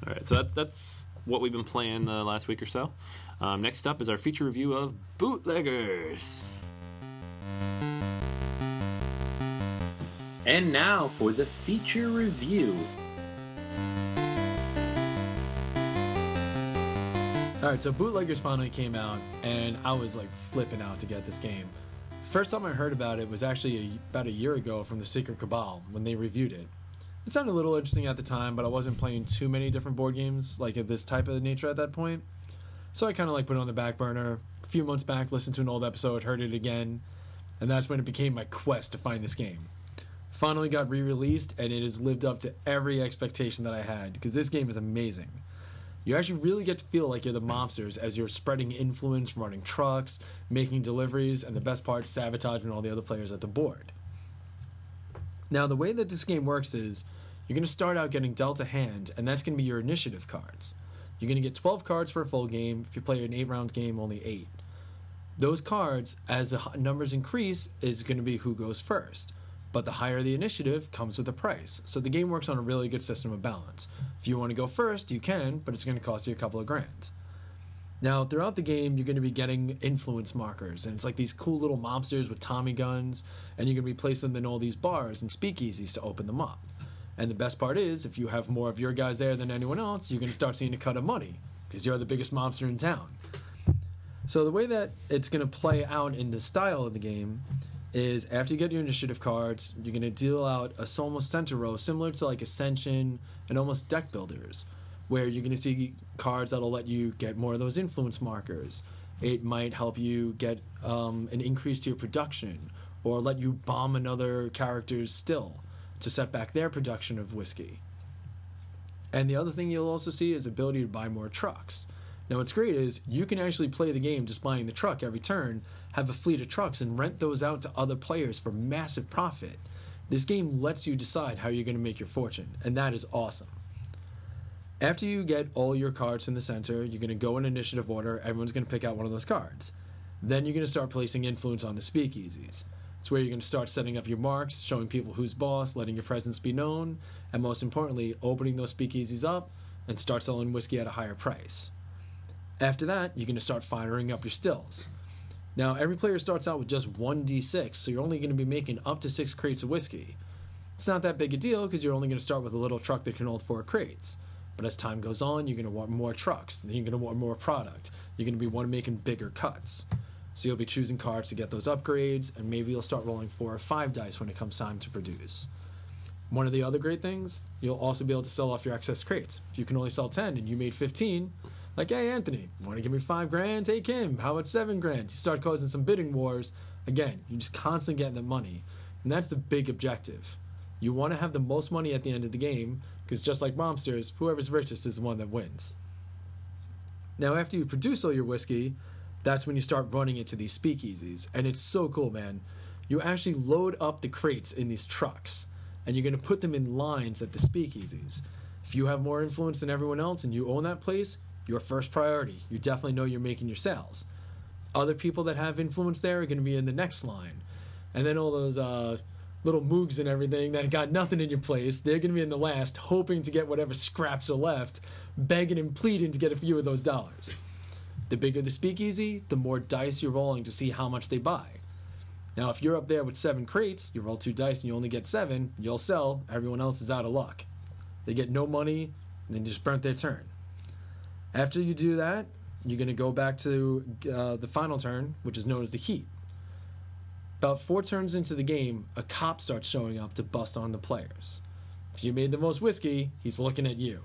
right, so that, that's what we've been playing the last week or so. Um, next up is our feature review of Bootleggers. And now for the feature review. All right, so Bootleggers finally came out, and I was like flipping out to get this game. First time I heard about it was actually a, about a year ago from the Secret Cabal when they reviewed it. It sounded a little interesting at the time, but I wasn't playing too many different board games like of this type of nature at that point. So I kind of like put it on the back burner. A few months back, listened to an old episode, heard it again, and that's when it became my quest to find this game. Finally got re-released, and it has lived up to every expectation that I had because this game is amazing you actually really get to feel like you're the mobsters as you're spreading influence, running trucks, making deliveries, and the best part, sabotaging all the other players at the board. Now, the way that this game works is you're going to start out getting dealt a hand, and that's going to be your initiative cards. You're going to get 12 cards for a full game. If you play an 8 round game, only 8. Those cards, as the numbers increase, is going to be who goes first. But the higher the initiative comes with a price. So the game works on a really good system of balance. If you want to go first, you can, but it's going to cost you a couple of grand. Now, throughout the game, you're going to be getting influence markers, and it's like these cool little mobsters with Tommy guns, and to be placing them in all these bars and speakeasies to open them up. And the best part is, if you have more of your guys there than anyone else, you're going to start seeing a cut of money because you're the biggest mobster in town. So the way that it's going to play out in the style of the game is after you get your initiative cards, you're going to deal out a almost center row similar to like Ascension and almost deck builders, where you're going to see cards that'll let you get more of those influence markers. It might help you get um, an increase to your production, or let you bomb another character's still to set back their production of whiskey. And the other thing you'll also see is ability to buy more trucks. Now, what's great is you can actually play the game just buying the truck every turn, have a fleet of trucks, and rent those out to other players for massive profit. This game lets you decide how you're going to make your fortune, and that is awesome. After you get all your cards in the center, you're going to go in initiative order. Everyone's going to pick out one of those cards. Then you're going to start placing influence on the speakeasies. It's where you're going to start setting up your marks, showing people who's boss, letting your presence be known, and most importantly, opening those speakeasies up and start selling whiskey at a higher price. After that, you're going to start firing up your stills. Now, every player starts out with just 1d6, so you're only going to be making up to 6 crates of whiskey. It's not that big a deal because you're only going to start with a little truck that can hold 4 crates. But as time goes on, you're going to want more trucks, then you're going to want more product. You're going to be one making bigger cuts. So you'll be choosing cards to get those upgrades, and maybe you'll start rolling 4 or 5 dice when it comes time to produce. One of the other great things, you'll also be able to sell off your excess crates. If you can only sell 10 and you made 15, like, hey, Anthony, want to give me five grand? Take him. How about seven grand? You start causing some bidding wars. Again, you're just constantly getting the money. And that's the big objective. You want to have the most money at the end of the game, because just like Momsters, whoever's richest is the one that wins. Now, after you produce all your whiskey, that's when you start running into these speakeasies. And it's so cool, man. You actually load up the crates in these trucks, and you're going to put them in lines at the speakeasies. If you have more influence than everyone else and you own that place, your first priority. You definitely know you're making your sales. Other people that have influence there are going to be in the next line. And then all those uh, little moogs and everything that got nothing in your place, they're going to be in the last, hoping to get whatever scraps are left, begging and pleading to get a few of those dollars. The bigger the speakeasy, the more dice you're rolling to see how much they buy. Now, if you're up there with seven crates, you roll two dice and you only get seven, you'll sell, everyone else is out of luck. They get no money, and then just burnt their turn. After you do that, you're going to go back to uh, the final turn, which is known as the heat. About four turns into the game, a cop starts showing up to bust on the players. If you made the most whiskey, he's looking at you.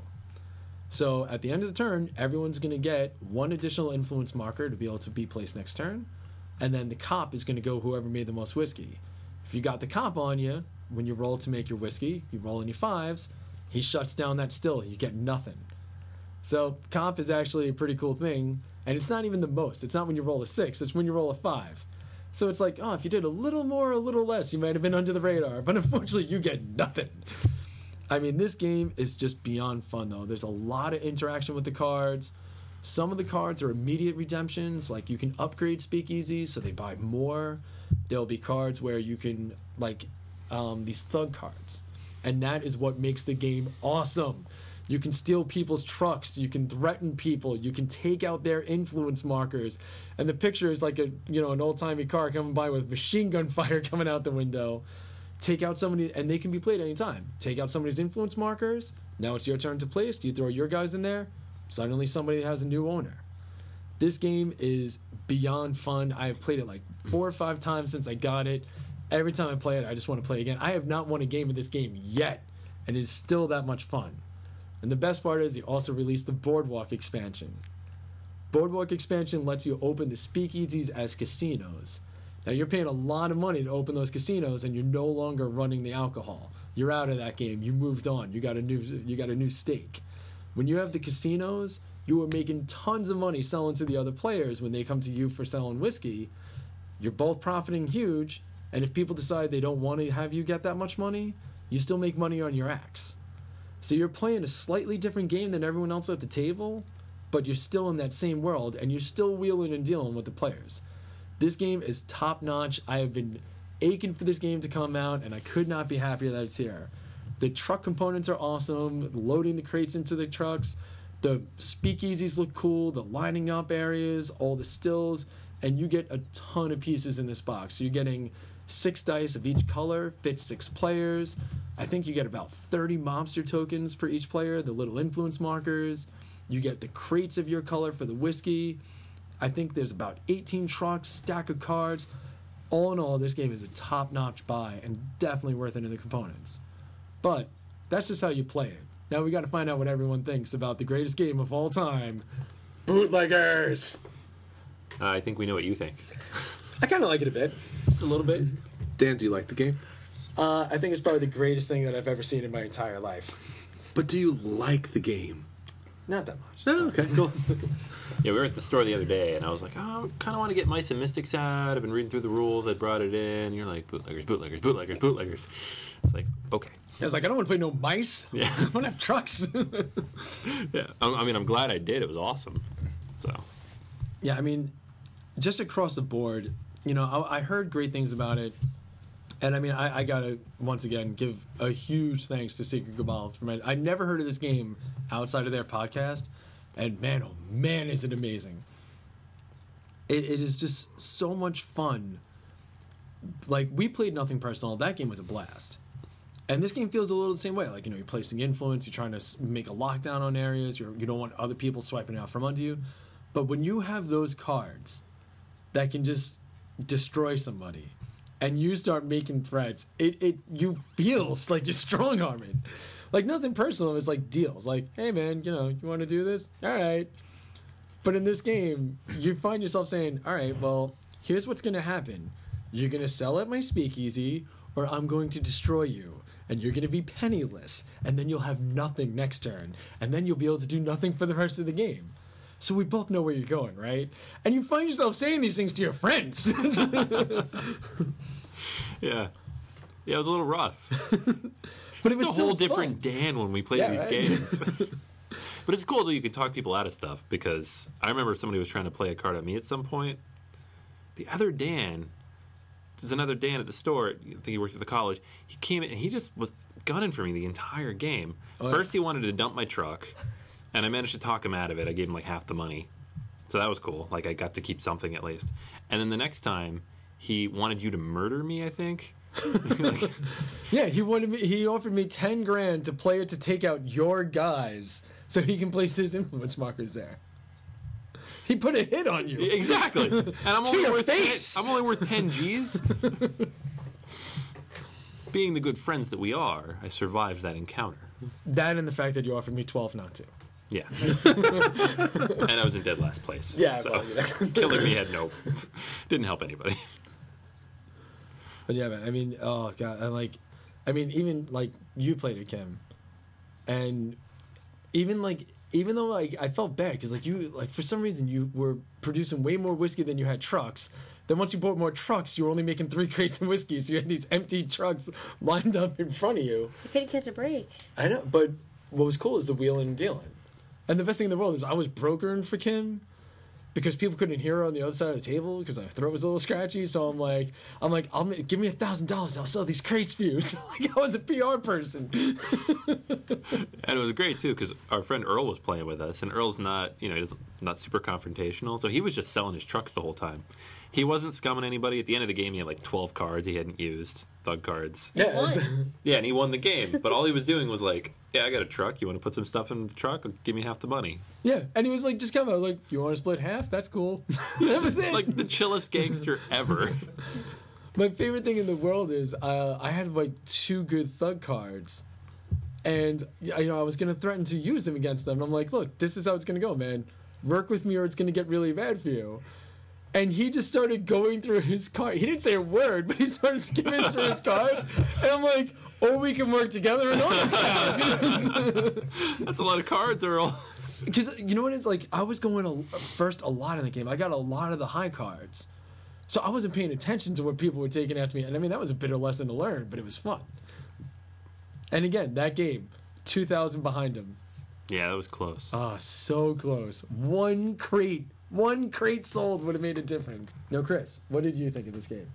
So at the end of the turn, everyone's going to get one additional influence marker to be able to be placed next turn, and then the cop is going to go whoever made the most whiskey. If you got the cop on you, when you roll to make your whiskey, you roll any fives, he shuts down that still. You get nothing. So comp is actually a pretty cool thing, and it's not even the most. It's not when you roll a six. It's when you roll a five. So it's like, oh, if you did a little more, a little less, you might have been under the radar. But unfortunately, you get nothing. I mean, this game is just beyond fun, though. There's a lot of interaction with the cards. Some of the cards are immediate redemptions, like you can upgrade speakeasies so they buy more. There'll be cards where you can, like, um, these thug cards. And that is what makes the game awesome. You can steal people's trucks, you can threaten people, you can take out their influence markers. And the picture is like a you know an old timey car coming by with machine gun fire coming out the window. Take out somebody and they can be played anytime. Take out somebody's influence markers. Now it's your turn to place. You throw your guys in there. Suddenly somebody has a new owner. This game is beyond fun. I have played it like four or five times since I got it. Every time I play it, I just want to play again. I have not won a game in this game yet, and it's still that much fun. And the best part is, they also released the Boardwalk expansion. Boardwalk expansion lets you open the speakeasies as casinos. Now you're paying a lot of money to open those casinos, and you're no longer running the alcohol. You're out of that game. You moved on. You got a new you got a new stake. When you have the casinos, you are making tons of money selling to the other players when they come to you for selling whiskey. You're both profiting huge, and if people decide they don't want to have you get that much money, you still make money on your acts. So you're playing a slightly different game than everyone else at the table, but you're still in that same world and you're still wheeling and dealing with the players. This game is top notch. I have been aching for this game to come out and I could not be happier that it's here. The truck components are awesome, loading the crates into the trucks, the speakeasies look cool, the lining up areas, all the stills, and you get a ton of pieces in this box. You're getting six dice of each color, fits six players. I think you get about 30 mobster tokens per each player, the little influence markers. You get the crates of your color for the whiskey. I think there's about 18 trucks, stack of cards. All in all, this game is a top notch buy and definitely worth it in the components. But that's just how you play it. Now we got to find out what everyone thinks about the greatest game of all time Bootleggers! Uh, I think we know what you think. I kind of like it a bit, just a little bit. Dan, do you like the game? Uh, I think it's probably the greatest thing that I've ever seen in my entire life. But do you like the game? Not that much. No, okay, cool. Yeah, we were at the store the other day, and I was like, oh, I kind of want to get Mice and Mystics out. I've been reading through the rules. I brought it in. And you're like, bootleggers, bootleggers, bootleggers, bootleggers. It's like, okay. I was like, I don't want to play no mice. Yeah. I want to have trucks. Yeah. I, I mean, I'm glad I did. It was awesome. So, yeah, I mean, just across the board, you know, I, I heard great things about it. And I mean, I, I gotta once again give a huge thanks to Secret Cabal for my. I never heard of this game outside of their podcast, and man, oh man, is it amazing! It, it is just so much fun. Like we played Nothing Personal, that game was a blast, and this game feels a little the same way. Like you know, you're placing influence, you're trying to make a lockdown on areas, you're, you don't want other people swiping out from under you. But when you have those cards that can just destroy somebody and you start making threats, it, it you feels like you're strong arming. Like nothing personal, it's like deals. Like, hey man, you know, you want to do this? All right. But in this game, you find yourself saying, all right, well, here's what's to happen. You're to sell at my speakeasy, or I'm going to destroy you. And you're going to be penniless. And then you'll have nothing next turn. And then you'll be able to do nothing for the rest of the game. So we both know where you're going, right? And you find yourself saying these things to your friends. yeah. Yeah, it was a little rough. but it was It's a whole fun. different Dan when we played Yeah, these right? games. but it's cool that you can talk people out of stuff because I remember somebody was trying to play a card at me at some point. The other Dan, there's another Dan at the store. I think he works at the college. He came in and he just was gunning for me the entire game. Oh, First, he wanted to dump my truck, and I managed to talk him out of it. I gave him like half the money, so that was cool. Like I got to keep something at least. And then the next time, he wanted you to murder me. I think. Like, Yeah, he wanted me. He offered me ten grand to play it to take out your guys, so he can place his influence markers there. he put a hit on you. Exactly. And I'm only worth 10, face. I'm only worth 10 G's. Being the good friends that we are, I survived that encounter. That and the fact that you offered me twelve not to. Yeah. and I was in dead last place. Yeah, So well, yeah. killing me had no didn't help anybody. But yeah, man. I mean, oh god, and like, I mean, even like you played it, Kim, and even like, even though like I felt bad because like you like for some reason you were producing way more whiskey than you had trucks. Then once you bought more trucks, you were only making three crates of whiskey, so you had these empty trucks lined up in front of you. You couldn't catch a break. I know, but what was cool is the wheeling and dealing. And the best thing in the world is I was brokering for Kim because people couldn't hear her on the other side of the table because my throat was a little scratchy. So I'm like, I'm like, I'll give me a thousand dollars. I'll sell these crates for you. So like I was a PR person. And it was great too because our friend Earl was playing with us, and Earl's not, you know, he's not super confrontational, so he was just selling his trucks the whole time. He wasn't scumming anybody. At the end of the game, he had like twelve cards he hadn't used, thug cards. Yeah, One. Yeah, and he won the game. But all he was doing was like, "Yeah, I got a truck. You want to put some stuff in the truck? Give me half the money." yeah. And he was like, just come. I was like, you want to split half? That's cool. that was it. Like the chillest gangster ever. My favorite thing in the world is uh, I had like two good thug cards, and you know I was gonna threaten to use them against them. I'm like, look, this is how it's gonna go, man. Work with me, or it's gonna get really bad for you. And he just started going through his card. He didn't say a word, but he started skimming through his cards, and I'm like, "Oh, we can work together and this town. That's a lot of cards, Earl. Because you know what is like, I was going a, first a lot in the game. I got a lot of the high cards, so I wasn't paying attention to what people were taking after me. And I mean, that was a bitter lesson to learn, but it was fun. And again, that game, two thousand behind him. Yeah, that was close. Ah, so close. One crate, one crate sold would have made a difference. No, Chris, what did you think of this game?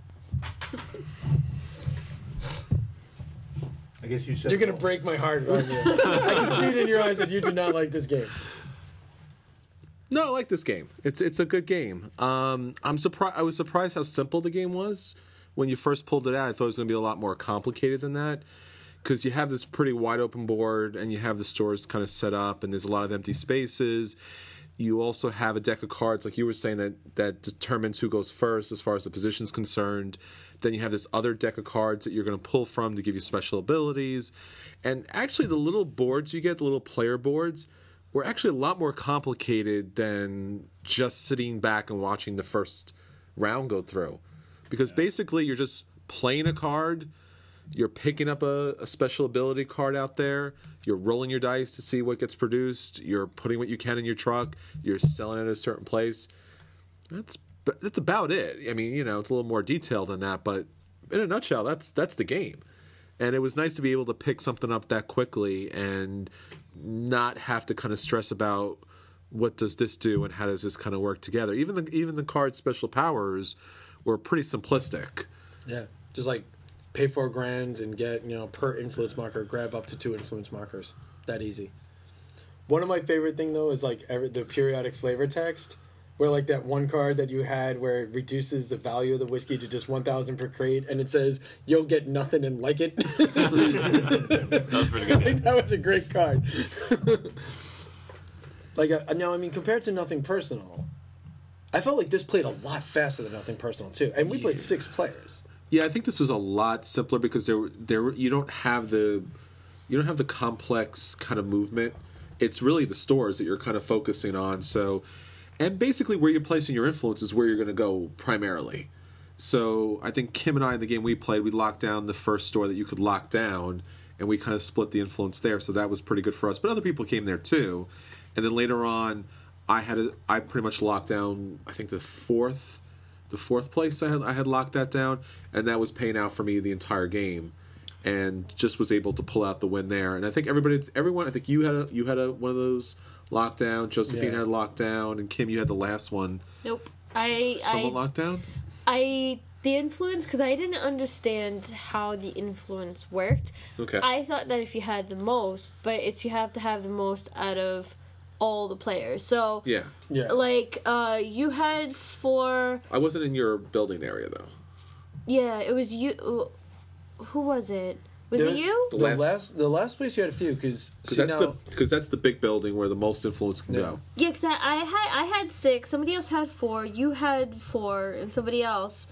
I guess you said You're gonna break my heart, aren't you? I can see it in your eyes that you do not like this game. No, I like this game. It's it's a good game. Um, I'm surprised. I was surprised how simple the game was when you first pulled it out. I thought it was going to be a lot more complicated than that because you have this pretty wide open board and you have the stores kind of set up and there's a lot of empty spaces. You also have a deck of cards, like you were saying, that that determines who goes first as far as the position's concerned. Then you have this other deck of cards that you're going to pull from to give you special abilities. And actually, the little boards you get, the little player boards, were actually a lot more complicated than just sitting back and watching the first round go through. Because basically, you're just playing a card, you're picking up a, a special ability card out there, you're rolling your dice to see what gets produced, you're putting what you can in your truck, you're selling it at a certain place. That's that's about it. I mean, you know, it's a little more detailed than that, but in a nutshell, that's that's the game. And it was nice to be able to pick something up that quickly and not have to kind of stress about what does this do and how does this kind of work together. Even the even the card special powers were pretty simplistic. Yeah, just like pay four grand and get you know per influence marker, grab up to two influence markers. That easy. One of my favorite thing though is like every, the periodic flavor text, where like that one card that you had where it reduces the value of the whiskey to just one thousand per crate, and it says you'll get nothing and like it. That was pretty good. think that was a great card. like uh, now, I mean, compared to Nothing Personal, I felt like this played a lot faster than Nothing Personal too, and we played six players. Yeah, I think this was a lot simpler because there there you don't have the you don't have the complex kind of movement. It's really the stores that you're kind of focusing on. So, and basically where you're placing your influence is where you're going to go primarily. So I think Kim and I in the game we played, we locked down the first store that you could lock down, and we kind of split the influence there. So that was pretty good for us. But other people came there too, and then later on, I had a, I pretty much locked down. I think the fourth, the fourth place I had I had locked that down, and that was paying out for me the entire game, and just was able to pull out the win there. And I think everybody, everyone, I think you had a, you had a, one of those lockdown. Josephine Yeah. had locked down, and Kim, you had the last one. Nope. I Someone I locked down. I the influence because I didn't understand how the influence worked. Okay. I thought that if you had the most, but it's you have to have the most out of all the players. So yeah, Yeah, like uh you had four I wasn't in your building area though. yeah, it was you who was it? Was There- it you? The Last- last, the last place you had a few because Because that's the because that's the big building where the most influence can Yeah. go. Yeah, because I, I had I had six. Somebody else had four. You had four, and somebody else.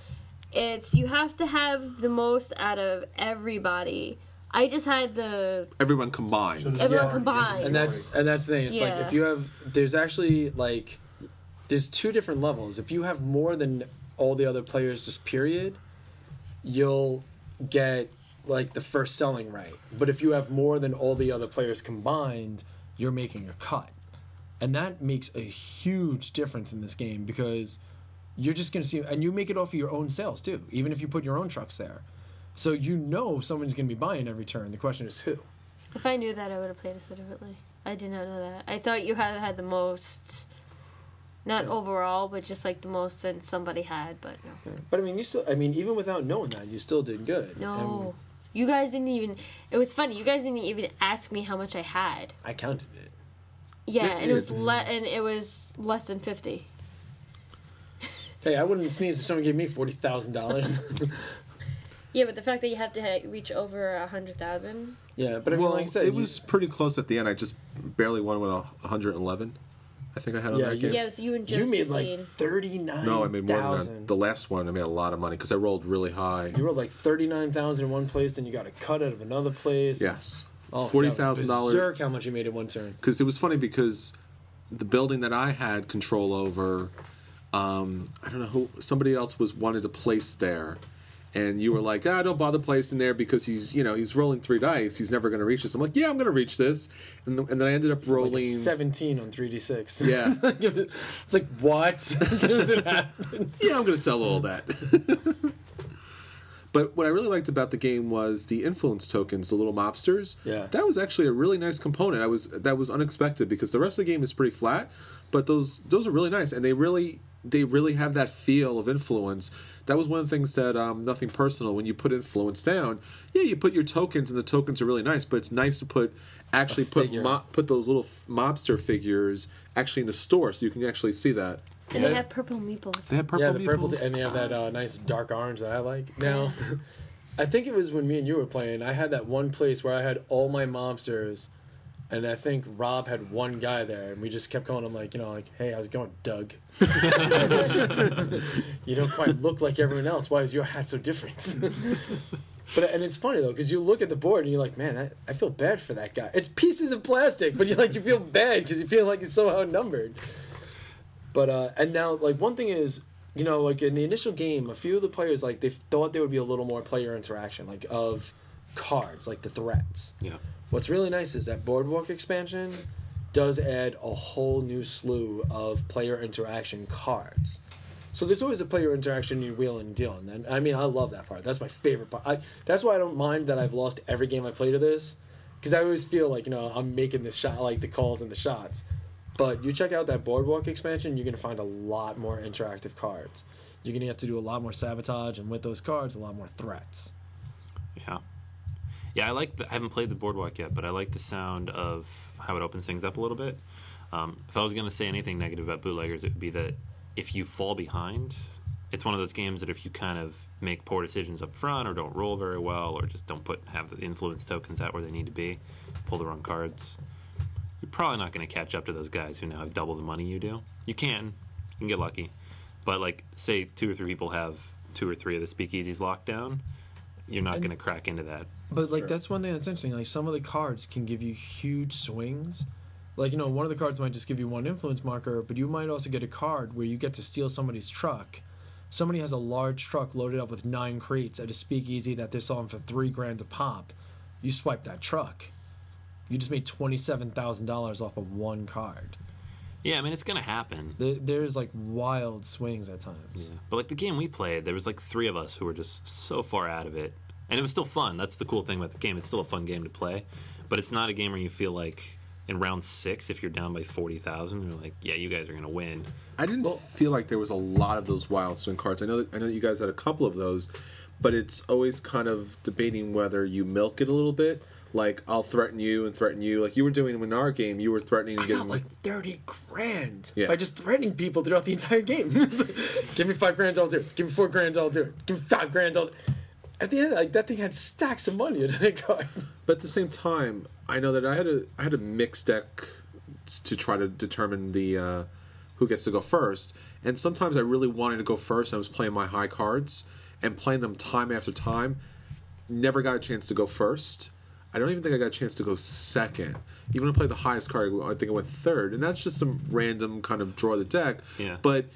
It's you have to have the most out of everybody. I just had the Everyone combined. So Everyone yeah, combined. and that's and that's the thing. It's like if you have there's actually like there's two different levels. If you have more than all the other players, just period, you'll get like the first selling right. But if you have more than all the other players combined, you're making a cut, and that makes a huge difference in this game because you're just gonna see, and you make it off of your own sales too. Even if you put your own trucks there, so you know someone's gonna be buying every turn. The question is who. If I knew that, I would have played it so differently. I did not know that. I thought you had had the most, not overall, but just like the most that somebody had. But no, But I mean, you still. I mean, even without knowing that, you still did good. no, you guys didn't even. It was funny. You guys didn't even ask me how much I had. I counted it. Yeah, Yeah, and it was le- and it was less than fifty. Hey, I wouldn't sneeze if someone gave me forty thousand dollars. Yeah, but the fact that you have to ha- reach over a hundred thousand. yeah, but I mean, well, like I said, it you- was pretty close at the end. I just barely won with a 111. I think I had on Yeah, that you- game. Yeah, so you and you made like thirty nine. No, I made more than that. The last one, I made a lot of money because I rolled really high. You rolled like thirty nine thousand in one place, then you got a cut out of another place. Yes, Oh, forty that was dollars. Berserk how much you made in one turn. Because it was funny because the building that I had control over, um, I don't know who somebody else was wanted to place there, and you were like, ah, don't bother placing there because he's you know he's rolling three dice. He's never going to reach this. I'm like, yeah, I'm going to reach this, and, th- and then I ended up Like a rolling. seventeen on three d six. Yeah. it's like what? as soon as it happened. yeah, I'm going to sell all that. but what I really liked about the game was the influence tokens, the little mobsters. Yeah. that was actually a really nice component. I was that was unexpected because the rest of the game is pretty flat, but those those are really nice, and they really they really have that feel of influence. That was one of the things that um, nothing personal. When you put influence down, yeah, you put your tokens, and the tokens are really nice. But it's nice to put actually put mo- put those little f- mobster figures actually in the store, so you can actually see that. And Yeah. they have purple meeples. They have purple yeah, the purple, meeples. and they have that uh, nice dark orange that I like. Now, I think it was when me and you were playing. I had that one place where I had all my mobsters, and I think Rob had one guy there, and we just kept calling him like, you know, like, hey, how's it going, Doug? you don't quite look like everyone else. Why is your hat so different? But and it's funny though because you look at the board and you're like, man, I, I feel bad for that guy. It's pieces of plastic, but you like you feel bad because you feel like he's somehow numbered. But uh, and now like one thing is, you know, like in the initial game, a few of the players like they thought there would be a little more player interaction, like of cards, like the threats. Yeah. What's really nice is that Boardwalk expansion does add a whole new slew of player interaction cards. So there's always a player interaction you wheel and deal, and I mean I love that part. That's my favorite part. I, that's why I don't mind that I've lost every game I play to this, because I always feel like you know I'm making the shot, like the calls and the shots. But you check out that Boardwalk expansion, you're gonna find a lot more interactive cards. You're gonna have to do a lot more sabotage, and with those cards, a lot more threats. Yeah. Yeah, I like. The, I haven't played the boardwalk yet, but I like the sound of how it opens things up a little bit. Um, if I was going to say anything negative about bootleggers, it would be that if you fall behind, it's one of those games that if you kind of make poor decisions up front, or don't roll very well, or just don't put have the influence tokens out where they need to be, pull the wrong cards, you're probably not going to catch up to those guys who now have double the money you do. You can, you can get lucky, but like say two or three people have two or three of the speakeasies locked down, you're not going to crack into that. But like that's one thing that's interesting. Like some of the cards can give you huge swings. Like you know, one of the cards might just give you one influence marker, but you might also get a card where you get to steal somebody's truck. Somebody has a large truck loaded up with nine crates at a speakeasy that they're selling for three grand a pop. You swipe that truck. You just made twenty seven thousand dollars off of one card. Yeah, I mean it's gonna happen. There, there's like wild swings at times. But like the game we played, there was like three of us who were just so far out of it, and it was still fun. That's the cool thing about the game. It's still a fun game to play, but it's not a game where you feel like in round six, if you're down by forty thousand, you're like, yeah, you guys are gonna win. I didn't feel like there was a lot of those wild swing cards. I know that, I know that you guys had a couple of those, but it's always kind of debating whether you milk it a little bit. Like I'll threaten you and threaten you, like you were doing in our game. You were threatening and I got like thirty grand Yeah. by just threatening people throughout the entire game. Like, Give me five grand, I'll do it. Give me four grand, I'll do it. Give me five grand, I'll. At the end, like that thing had stacks of money in the card. But at the same time, I know that I had a I had a mixed deck to try to determine the uh, who gets to go first. And sometimes I really wanted to go first. I was playing my high cards and playing them time after time. Never got a chance to go first. I don't even think I got a chance to go second. Even when I played the highest card, I think I went third, and that's just some random kind of draw of the deck. Yeah. But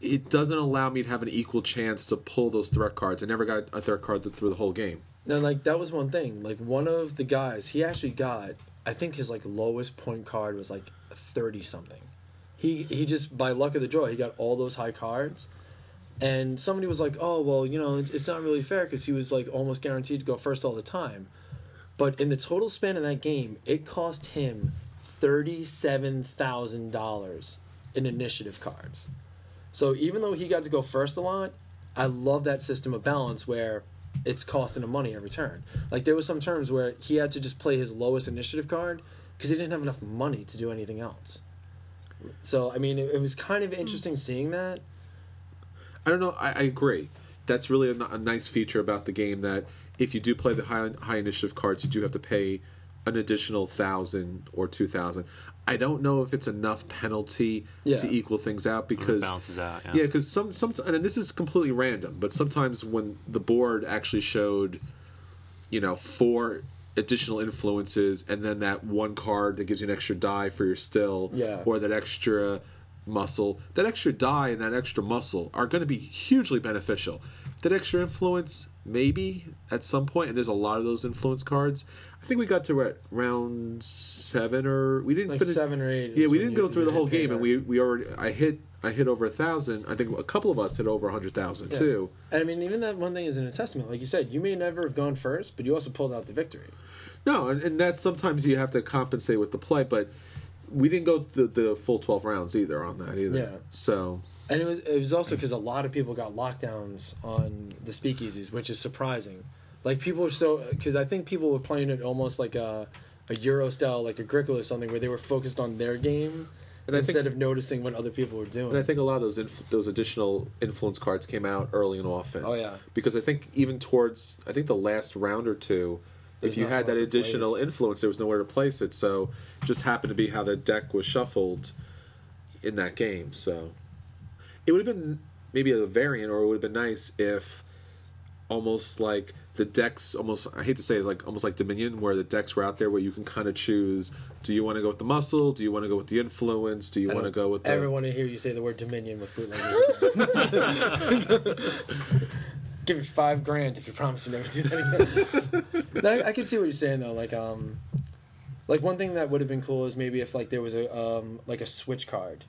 it doesn't allow me to have an equal chance to pull those threat cards. I never got a threat card through the whole game. No, like that was one thing. Like one of the guys, he actually got. I think his like lowest point card was like thirty something. He he just by luck of the draw, he got all those high cards. And somebody was like, "Oh well, you know, it's not really fair because he was like almost guaranteed to go first all the time." But in the total span of that game, it cost him thirty-seven thousand dollars in initiative cards. So even though he got to go first a lot, I love that system of balance where it's costing him money every turn. Like there was some terms where he had to just play his lowest initiative card because he didn't have enough money to do anything else. So I mean, it, it was kind of interesting seeing that. I don't know. I, I agree. That's really a nice feature about the game that if you do play the high high initiative cards, you do have to pay an additional thousand or two thousand. I don't know if it's enough penalty Yeah. to equal things out because balances out, yeah. Yeah, because some some and this is completely random, but sometimes when the board actually showed, you know, four additional influences and then that one card that gives you an extra die for your still, Yeah. or that extra muscle, that extra die and that extra muscle are going to be hugely beneficial. That extra influence, maybe at some point, and there's a lot of those influence cards. I think we got to round seven, or we didn't Like finish seven or eight. Yeah, we didn't go through the whole game, and we we already I hit I hit over a thousand. I think a couple of us hit over a hundred thousand Yeah. too. And I mean, even that one thing is an testament. Like you said, you may never have gone first, but you also pulled out the victory. No, and, and that's sometimes you have to compensate with the play, but we didn't go the, the full twelve rounds either on that either. Yeah. So And it was it was also because a lot of people got lockdowns on the speakeasies, which is surprising. Like people were so because I think people were playing it almost like a a Euro style, like Agricola or something, where they were focused on their game And instead think- of noticing what other people were doing. And I think a lot of those inf- those additional influence cards came out early and often. Oh, yeah. Because I think even towards I think the last round or two, There's if you had that additional place. influence, there was nowhere to place it. So it just happened to be how the deck was shuffled in that game. So it would have been maybe a variant, or it would have been nice if almost like the decks almost I hate to say it, like almost like Dominion where the decks were out there where you can kind of choose do you want to go with the muscle do you want to go with the influence do you want to go with the ever want to hear you say the word Dominion with bootleggers. Give it five grand if you promise to never do that again. I, I can see what you're saying though. Like, um, like one thing that would have been cool is maybe if like there was a um like a switch card,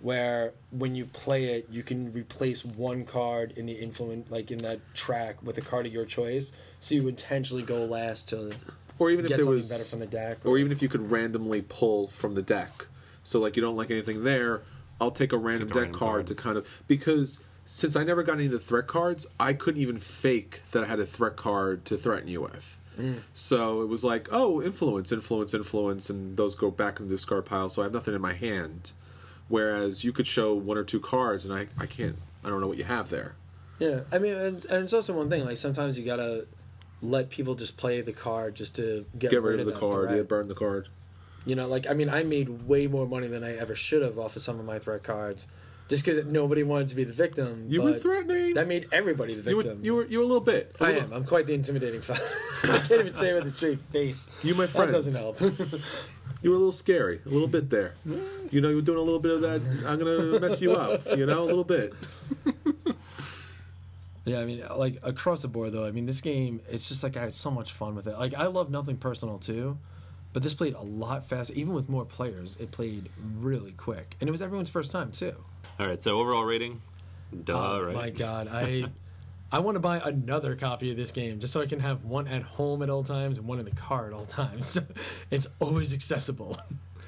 where when you play it you can replace one card in the influence like in that track with a card of your choice, so you intentionally go last to or even if there was better from the deck, or even if you could randomly pull from the deck. So like you don't like anything there, I'll take a random Take a deck random card, card. to kind of because since I never got any of the threat cards, I couldn't even fake that I had a threat card to threaten you with. Mm. So it was like, oh, influence, influence, influence, and those go back in the discard pile. So I have nothing in my hand. Whereas you could show one or two cards, and I, I can't, I don't know what you have there. Yeah, I mean, and, and it's also one thing. Like sometimes you gotta let people just play the card just to get, Get rid of the card, threat. yeah, burn the card. You know, like I mean, I made way more money than I ever should have off of some of my threat cards, just because nobody wanted to be the victim. You were threatening. That made everybody the you were, victim. you were, you were a little bit. a I little- am. I'm quite the intimidating fellow. I can't even say it with a straight face. You, my friend. That doesn't help. You were a little scary, a little bit there. You know, you were doing a little bit of that. I'm gonna mess you up. You know, a little bit. Yeah, I mean, like across the board though. I mean, this game, it's just like I had so much fun with it. Like I love nothing personal too, but this played a lot faster. Even with more players, it played really quick, and it was everyone's first time too. All right, so overall rating, duh, oh right? my god, I I want to buy another copy of this game just so I can have one at home at all times and one in the car at all times. it's always accessible.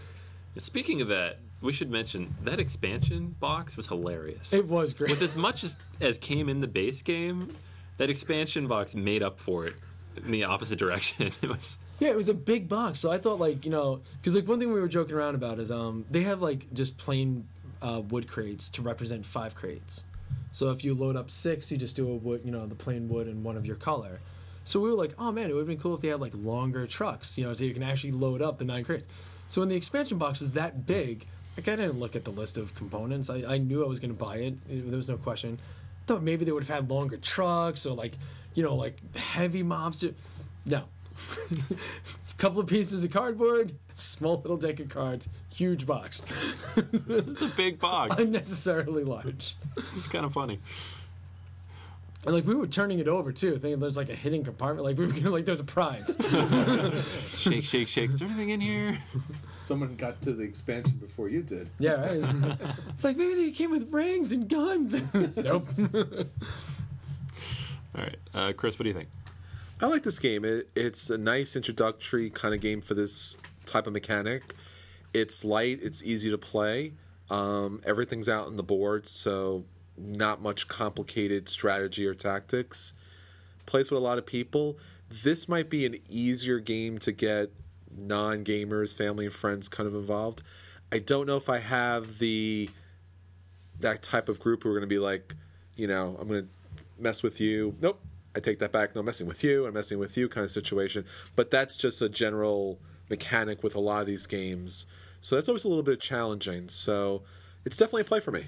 Speaking of that, we should mention that expansion box was hilarious. It was great. With as much as, as came in the base game, that expansion box made up for it in the opposite direction. It was Yeah, it was a big box. So I thought like you know, because like one thing we were joking around about is um they have like just plain uh, wood crates to represent five crates. So if you load up six, you just do a wood, you know, the plain wood and one of your color. So we were like, oh man, it would have been cool if they had like longer trucks, you know, so you can actually load up the nine crates. So when the expansion box was that big, like I didn't look at the list of components. I, I knew I was going to buy it. it. There was no question. I thought maybe they would have had longer trucks or like, you know, like heavy mobs. No. A couple of pieces of cardboard, small little deck of cards, huge box. It's a big box. Unnecessarily large. it's kind of funny. And like we were turning it over too, thinking there's like a hidden compartment. Like we were gonna, like there's a prize. Shake, shake, shake. Is there anything in here? Someone got to the expansion before you did. yeah, right. It's like maybe they came with rings and guns. nope. All right, uh, Chris, what do you think? I like this game. It, it's a nice introductory kind of game for this type of mechanic. It's light. It's easy to play. Um, everything's out on the board, so not much complicated strategy or tactics. Plays with a lot of people. This might be an easier game to get non gamers, family, and friends kind of involved. I don't know if I have the that type of group who are going to be like, you know, I'm going to mess with you. Nope, I take that back. No, I'm messing with you. I'm messing with you kind of situation. But that's just a general mechanic with a lot of these games. So that's always a little bit challenging. So it's definitely a play for me.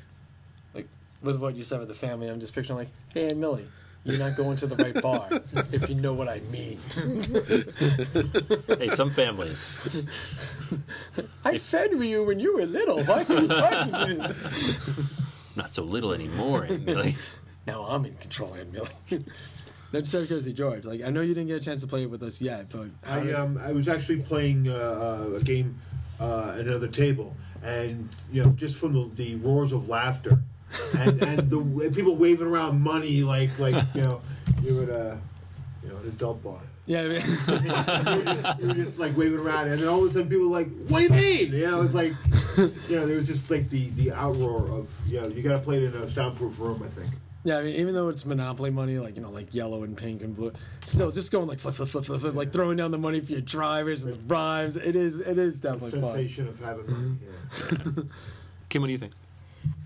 Like with what you said with the family, I'm just picturing like, hey, Aunt Millie, you're not going to the right bar, if you know what I mean. Hey, some families. I fed you when you were little. Why are you talking to this? Not so little anymore, Aunt Millie. Now I'm in control, Aunt Millie. No, just out of curiosity, George. Like I know you didn't get a chance to play it with us yet, but I um I was actually playing uh, uh, a game uh, at another table, and you know just from the, the roars of laughter, and and the and people waving around money like like you know you're at a you know an adult bar. yeah, I mean, you, were just, you were just like waving around, and then all of a sudden people were like, "What do you mean?" You know, it's like you know there was just like the the outroar of you know you got to play it in a soundproof room. I think. Yeah. I mean, even though it's Monopoly money, like you know, like yellow and pink and blue, still just going like flip, flip, flip, flip, flip, like throwing down the money for your drivers and the bribes. It is, it is The definitely fun. sensation of having money. Yeah. Kim, what do you think?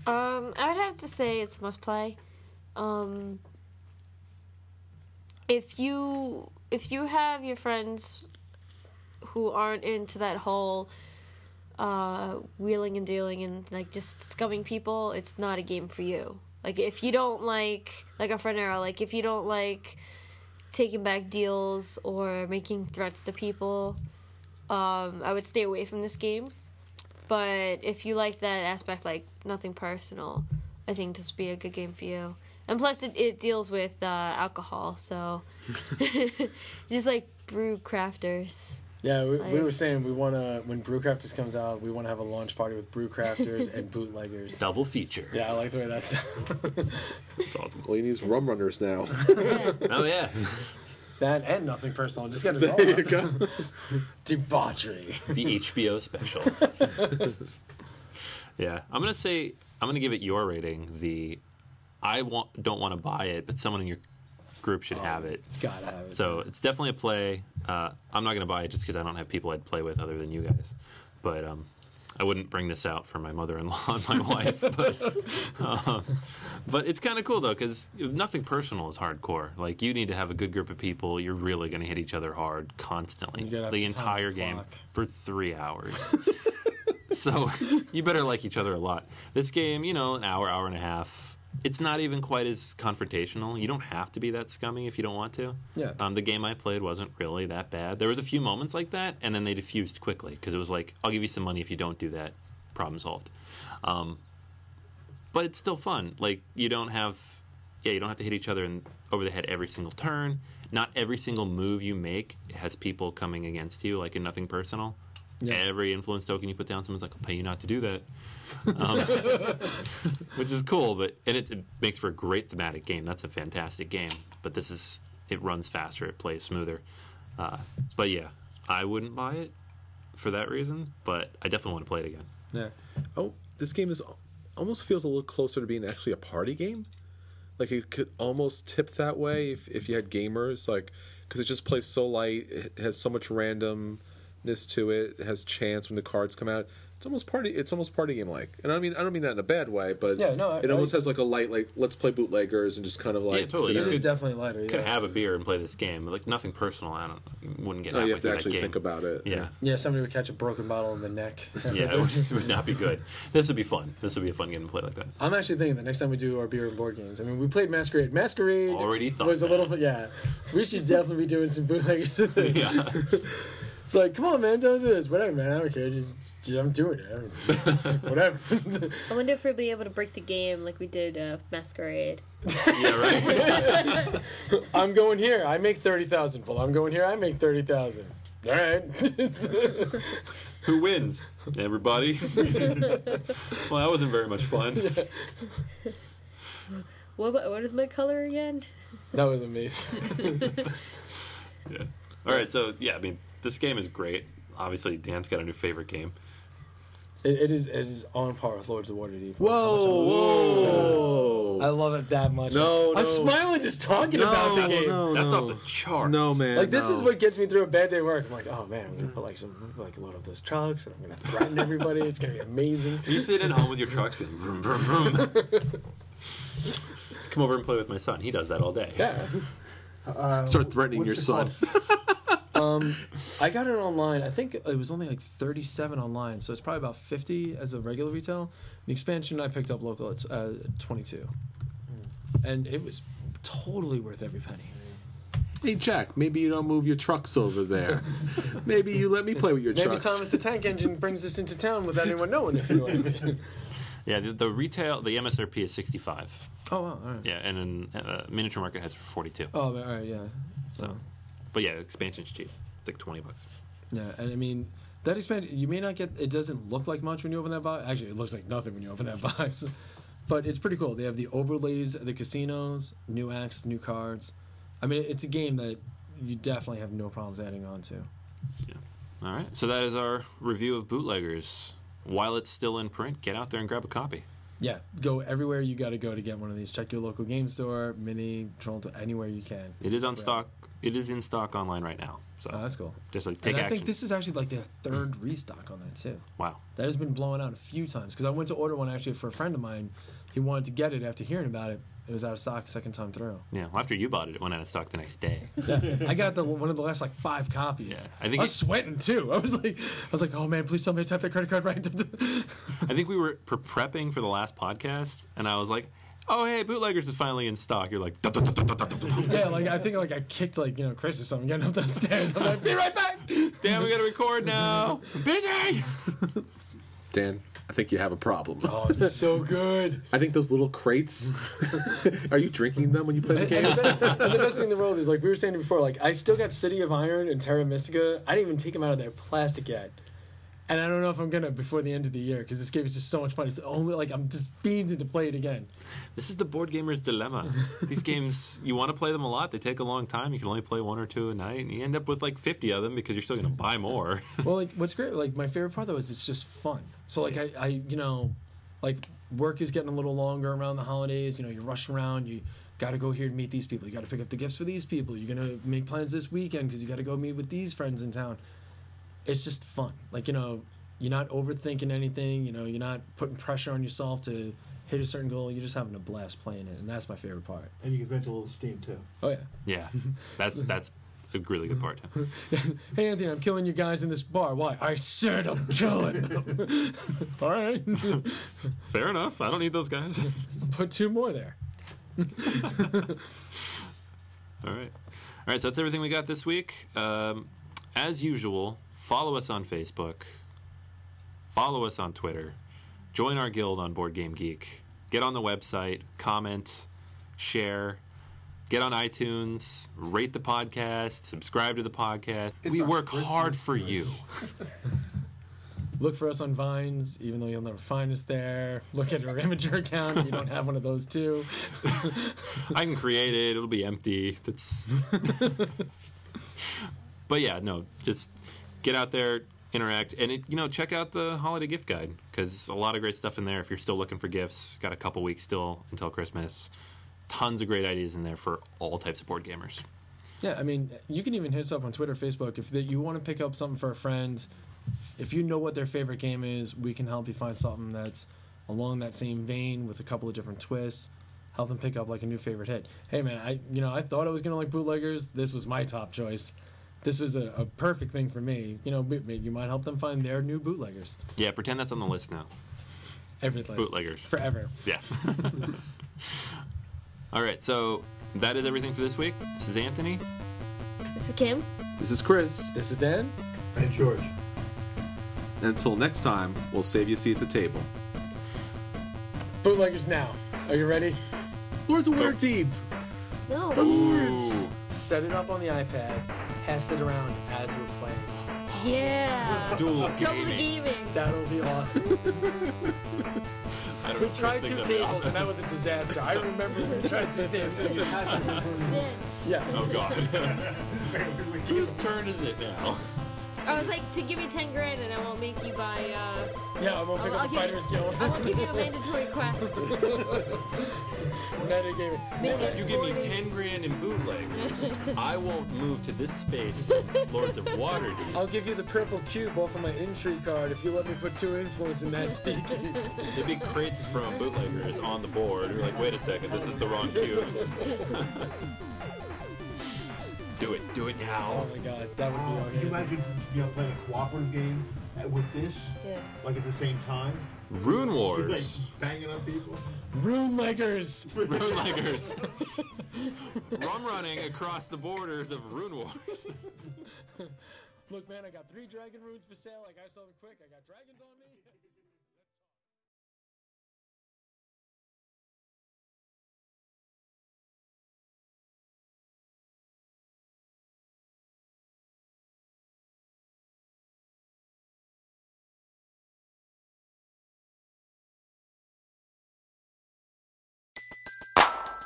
Um, I would have to say it's must play. Um, if you if you have your friends who aren't into that whole uh, wheeling and dealing and like just scumming people, it's not a game for you. Like if you don't like like a friend arrow, like if you don't like taking back deals or making threats to people, um, I would stay away from this game. But if you like that aspect, like nothing personal, I think this would be a good game for you. And plus, it, it deals with uh, alcohol, so just like Brewcrafters. Yeah, we, we were saying we want to when Brewcrafters comes out, we want to have a launch party with Brewcrafters and bootleggers. Double feature. Yeah, I like the way that sounds. That's awesome. Well, he needs rum runners now. Oh yeah. that and nothing personal. Just get it all. there you go. Debauchery. the HBO special. yeah, I'm gonna say I'm gonna give it your rating. The I want don't want to buy it, but someone in your group should oh, have it. Gotta have it. So it's definitely a play. Uh, I'm not gonna buy it just because I don't have people I'd play with other than you guys. But um, I wouldn't bring this out for my mother-in-law and my wife. But um, but it's kind of cool though because nothing personal is hardcore. Like you need to have a good group of people. You're really gonna hit each other hard constantly You gotta have the entire game clock. for three hours. so you better like each other a lot. This game, you know, an hour, hour and a half. It's not even quite as confrontational. You don't have to be that scummy if you don't want to. Yeah. Um, the game I played wasn't really that bad. There was a few moments like that, and then they diffused quickly because it was like, "I'll give you some money if you don't do that." Problem solved. Um, but it's still fun. Like you don't have, yeah, you don't have to hit each other in, over the head every single turn. Not every single move you make has people coming against you, like in nothing personal. Yeah. Every influence token you put down, someone's like, "I'll pay you not to do that," um, which is cool. But and it, it makes for a great thematic game. That's a fantastic game. But this is it runs faster, it plays smoother. Uh, but yeah, I wouldn't buy it for that reason. But I definitely want to play it again. yeah. Oh, this game is almost feels a little closer to being actually a party game. Like it could almost tip that way if, if you had gamers, like because it just plays so light. It has so much randomness to it. It has chance when the cards come out. It's almost party. It's almost party game like, and I mean I don't mean that in a bad way, but Yeah, no, I- it almost I- has like a light like let's play bootleggers and just kind of like Yeah, totally. sit You It down. could- definitely lighter. Could Yeah. have a beer and play this game, like nothing personal. I don't. Wouldn't get oh, No, halfway you have to through that actually game. think about it. Yeah, yeah, somebody would catch a broken bottle in the neck. yeah, it would, it would not be good. This would be fun. This would be a fun game to play like that. I'm actually thinking the next time we do our beer and board games. I mean, we played Masquerade. Masquerade Already thought was a that. little bit. Yeah, we should definitely be doing some bootleggers. Yeah, It's like, come on, man, don't do this. Whatever, man. I don't care. Just, just- I'm doing it. I don't- Whatever. I wonder if we'll be able to break the game like we did uh, Masquerade. yeah, right. I'm going here. I make thirty thousand. Well, I'm going here. I make thirty thousand. All right. Who wins? Everybody. well, that wasn't very much fun. What about, what is my color again? that was amazing. Yeah. All right, so yeah, I mean, this game is great. Obviously, Dan's got a new favorite game. It, it is. It is on par with Lords of Waterdeep. Whoa, whoa! I love it that much. No, no. I'm smiling just talking about the game. no, That's no. off the charts. No, man. Like this is what gets me through a bad day at work. I'm like, oh man, I'm gonna put like some like a load up those trucks and I'm gonna threaten everybody. It's gonna be amazing. You sit at home with your trucks, being vroom, vroom, vroom. Come over and play with my son. He does that all day. Yeah. Start threatening your what's it son. called? Um, I got it online. I think it was only like 37 online, so it's probably about 50 as a regular retail. The expansion I picked up local, it's uh, 22, and it was totally worth every penny. Hey Jack, maybe you don't move your trucks over there. maybe you let me play with your truck. Maybe trucks. Thomas the Tank Engine brings us into town without anyone knowing. If you know what I mean. Yeah, the, the retail, the MSRP is 65. Oh wow! All right. Yeah, and then uh, Miniature Market has it for 42. Oh, all right. Yeah. So. But yeah, expansion's cheap. It's like 20 bucks. Yeah, and I mean that expansion. You may not get. It doesn't look like much when you open that box. Actually, it looks like nothing when you open that box. But it's pretty cool. They have the overlays, the casinos, new acts, new cards. I mean, it's a game that you definitely have no problems adding on to. Yeah. All right, so that is our review of Bootleggers. While it's still in print, get out there and grab a copy. Yeah, go everywhere you got to go to get one of these. Check your local game store, mini, Toronto, anywhere you can. It is on It's stock. It is in stock online right now. So Oh, that's cool. just like take and I action. think this is actually like their third restock on that too. wow. That has been blowing out a few times because I went to order one actually for a friend of mine. He wanted to get it after hearing about it. It was out of stock second time through. Yeah. Well, after you bought it, it went out of stock the next day. Yeah, I got the one of the last like five copies. Yeah, I think I was it- sweating too. I was like, I was like, oh man, please tell me I tapped that credit card right. I think we were pre- prepping for the last podcast, and I was like, "Oh, hey, Bootleggers is finally in stock." You're like, yeah, like I think like I kicked like you know Chris or something getting up those stairs. I'm like, be right back. "Damn, we gotta record now." Busy. Dan, I think you have a problem. Oh, it's so good. I think those little crates. are you drinking them when you play the game? and the, best, and the best thing in the world is like we were saying before, like I still got City of Iron and Terra Mystica. I didn't even take them out of their plastic yet. And I don't know if I'm gonna before the end of the year because this game is just so much fun. It's only like I'm just fiending to play it again. This is the board gamer's dilemma. These games, you want to play them a lot. They take a long time. You can only play one or two a night, and you end up with like 50 of them because you're still going to buy more. well, like what's great, like my favorite part though is it's just fun. So like I, I, you know, like work is getting a little longer around the holidays. You know, you're rushing around. You got to go here and meet these people. You got to pick up the gifts for these people. You're gonna make plans this weekend because you got to go meet with these friends in town. It's just fun. Like you know, you're not overthinking anything. You know, you're not putting pressure on yourself to hit a certain goal. You're just having a blast playing it, and that's my favorite part. And you can vent a little steam too. Oh yeah. yeah, that's that's a really good part. Hey Anthony, I'm killing you guys in this bar. Why? I said I'm killing them. All right. Fair enough. I don't need those guys. Put two more there. All right. All right, so that's everything we got this week. Um, as usual, follow us on Facebook, follow us on Twitter, join our guild on Board Game Geek, get on the website, comment, share, get on iTunes, rate the podcast, subscribe to the podcast. we work Christmas hard for you. Look for us on Vines, even though you'll never find us there. Look at our Imgur account. You don't have one of those too. I can create it. It'll be empty. That's. but yeah, no, just get out there, interact, and it, you know, check out the holiday gift guide because a lot of great stuff in there. If you're still looking for gifts, got a couple weeks still until Christmas. Tons of great ideas in there for all types of board gamers. Yeah, I mean, you can even hit us up on Twitter, Facebook if you want to pick up something for a friend. if you know what their favorite game is, we can help you find something that's along that same vein with a couple of different twists. Help them pick up like a new favorite hit. Hey man, I you know I thought I was gonna like bootleggers. This was my top choice. This was a, a perfect thing for me. You know, but you might help them find their new bootleggers. Yeah, pretend that's on the list now. Every place. Bootleggers. forever. Yeah. All right, so that is everything for this week. This is Anthony. This is Kim. This is Chris. This is Dan. And George. Until next time, we'll save you a seat at the table. Bootleggers now. Are you ready? Lords of Waterdeep. No. Lords. Set it up on the iPad. Pass it around as we're playing. Yeah. Dual Double gaming. Gaming. That'll be awesome. We tried two thinks that'd be tables and that was a disaster. I remember we tried two tables. Dan. Yeah. Oh god. Whose turn is it now? I was like, to give me 10 grand and I won't make you buy, uh, Yeah, I won't pick I'll, I'll up the Fighters you, Guild. I won't give you a mandatory quest. Metagaming. Make If you give me 10 grand in bootleggers, I won't move to this space Lords of Waterdeep. I'll give you the purple cube off of my entry card if you let me put two influence in that speakeasy. The big crates from bootleggers on the board. You're like, wait a second, this is the wrong cubes. do it, do it now. Oh my god, that would be Could you imagine you know, playing a cooperative game with this, Yeah. like at the same time? Rune Like Wars. banging on people? Rune leggers. Runeleggers! Runeleggers. Rum running across the borders of Rune Wars. Look, man, I got three dragon runes for sale. I got something quick. I got dragons on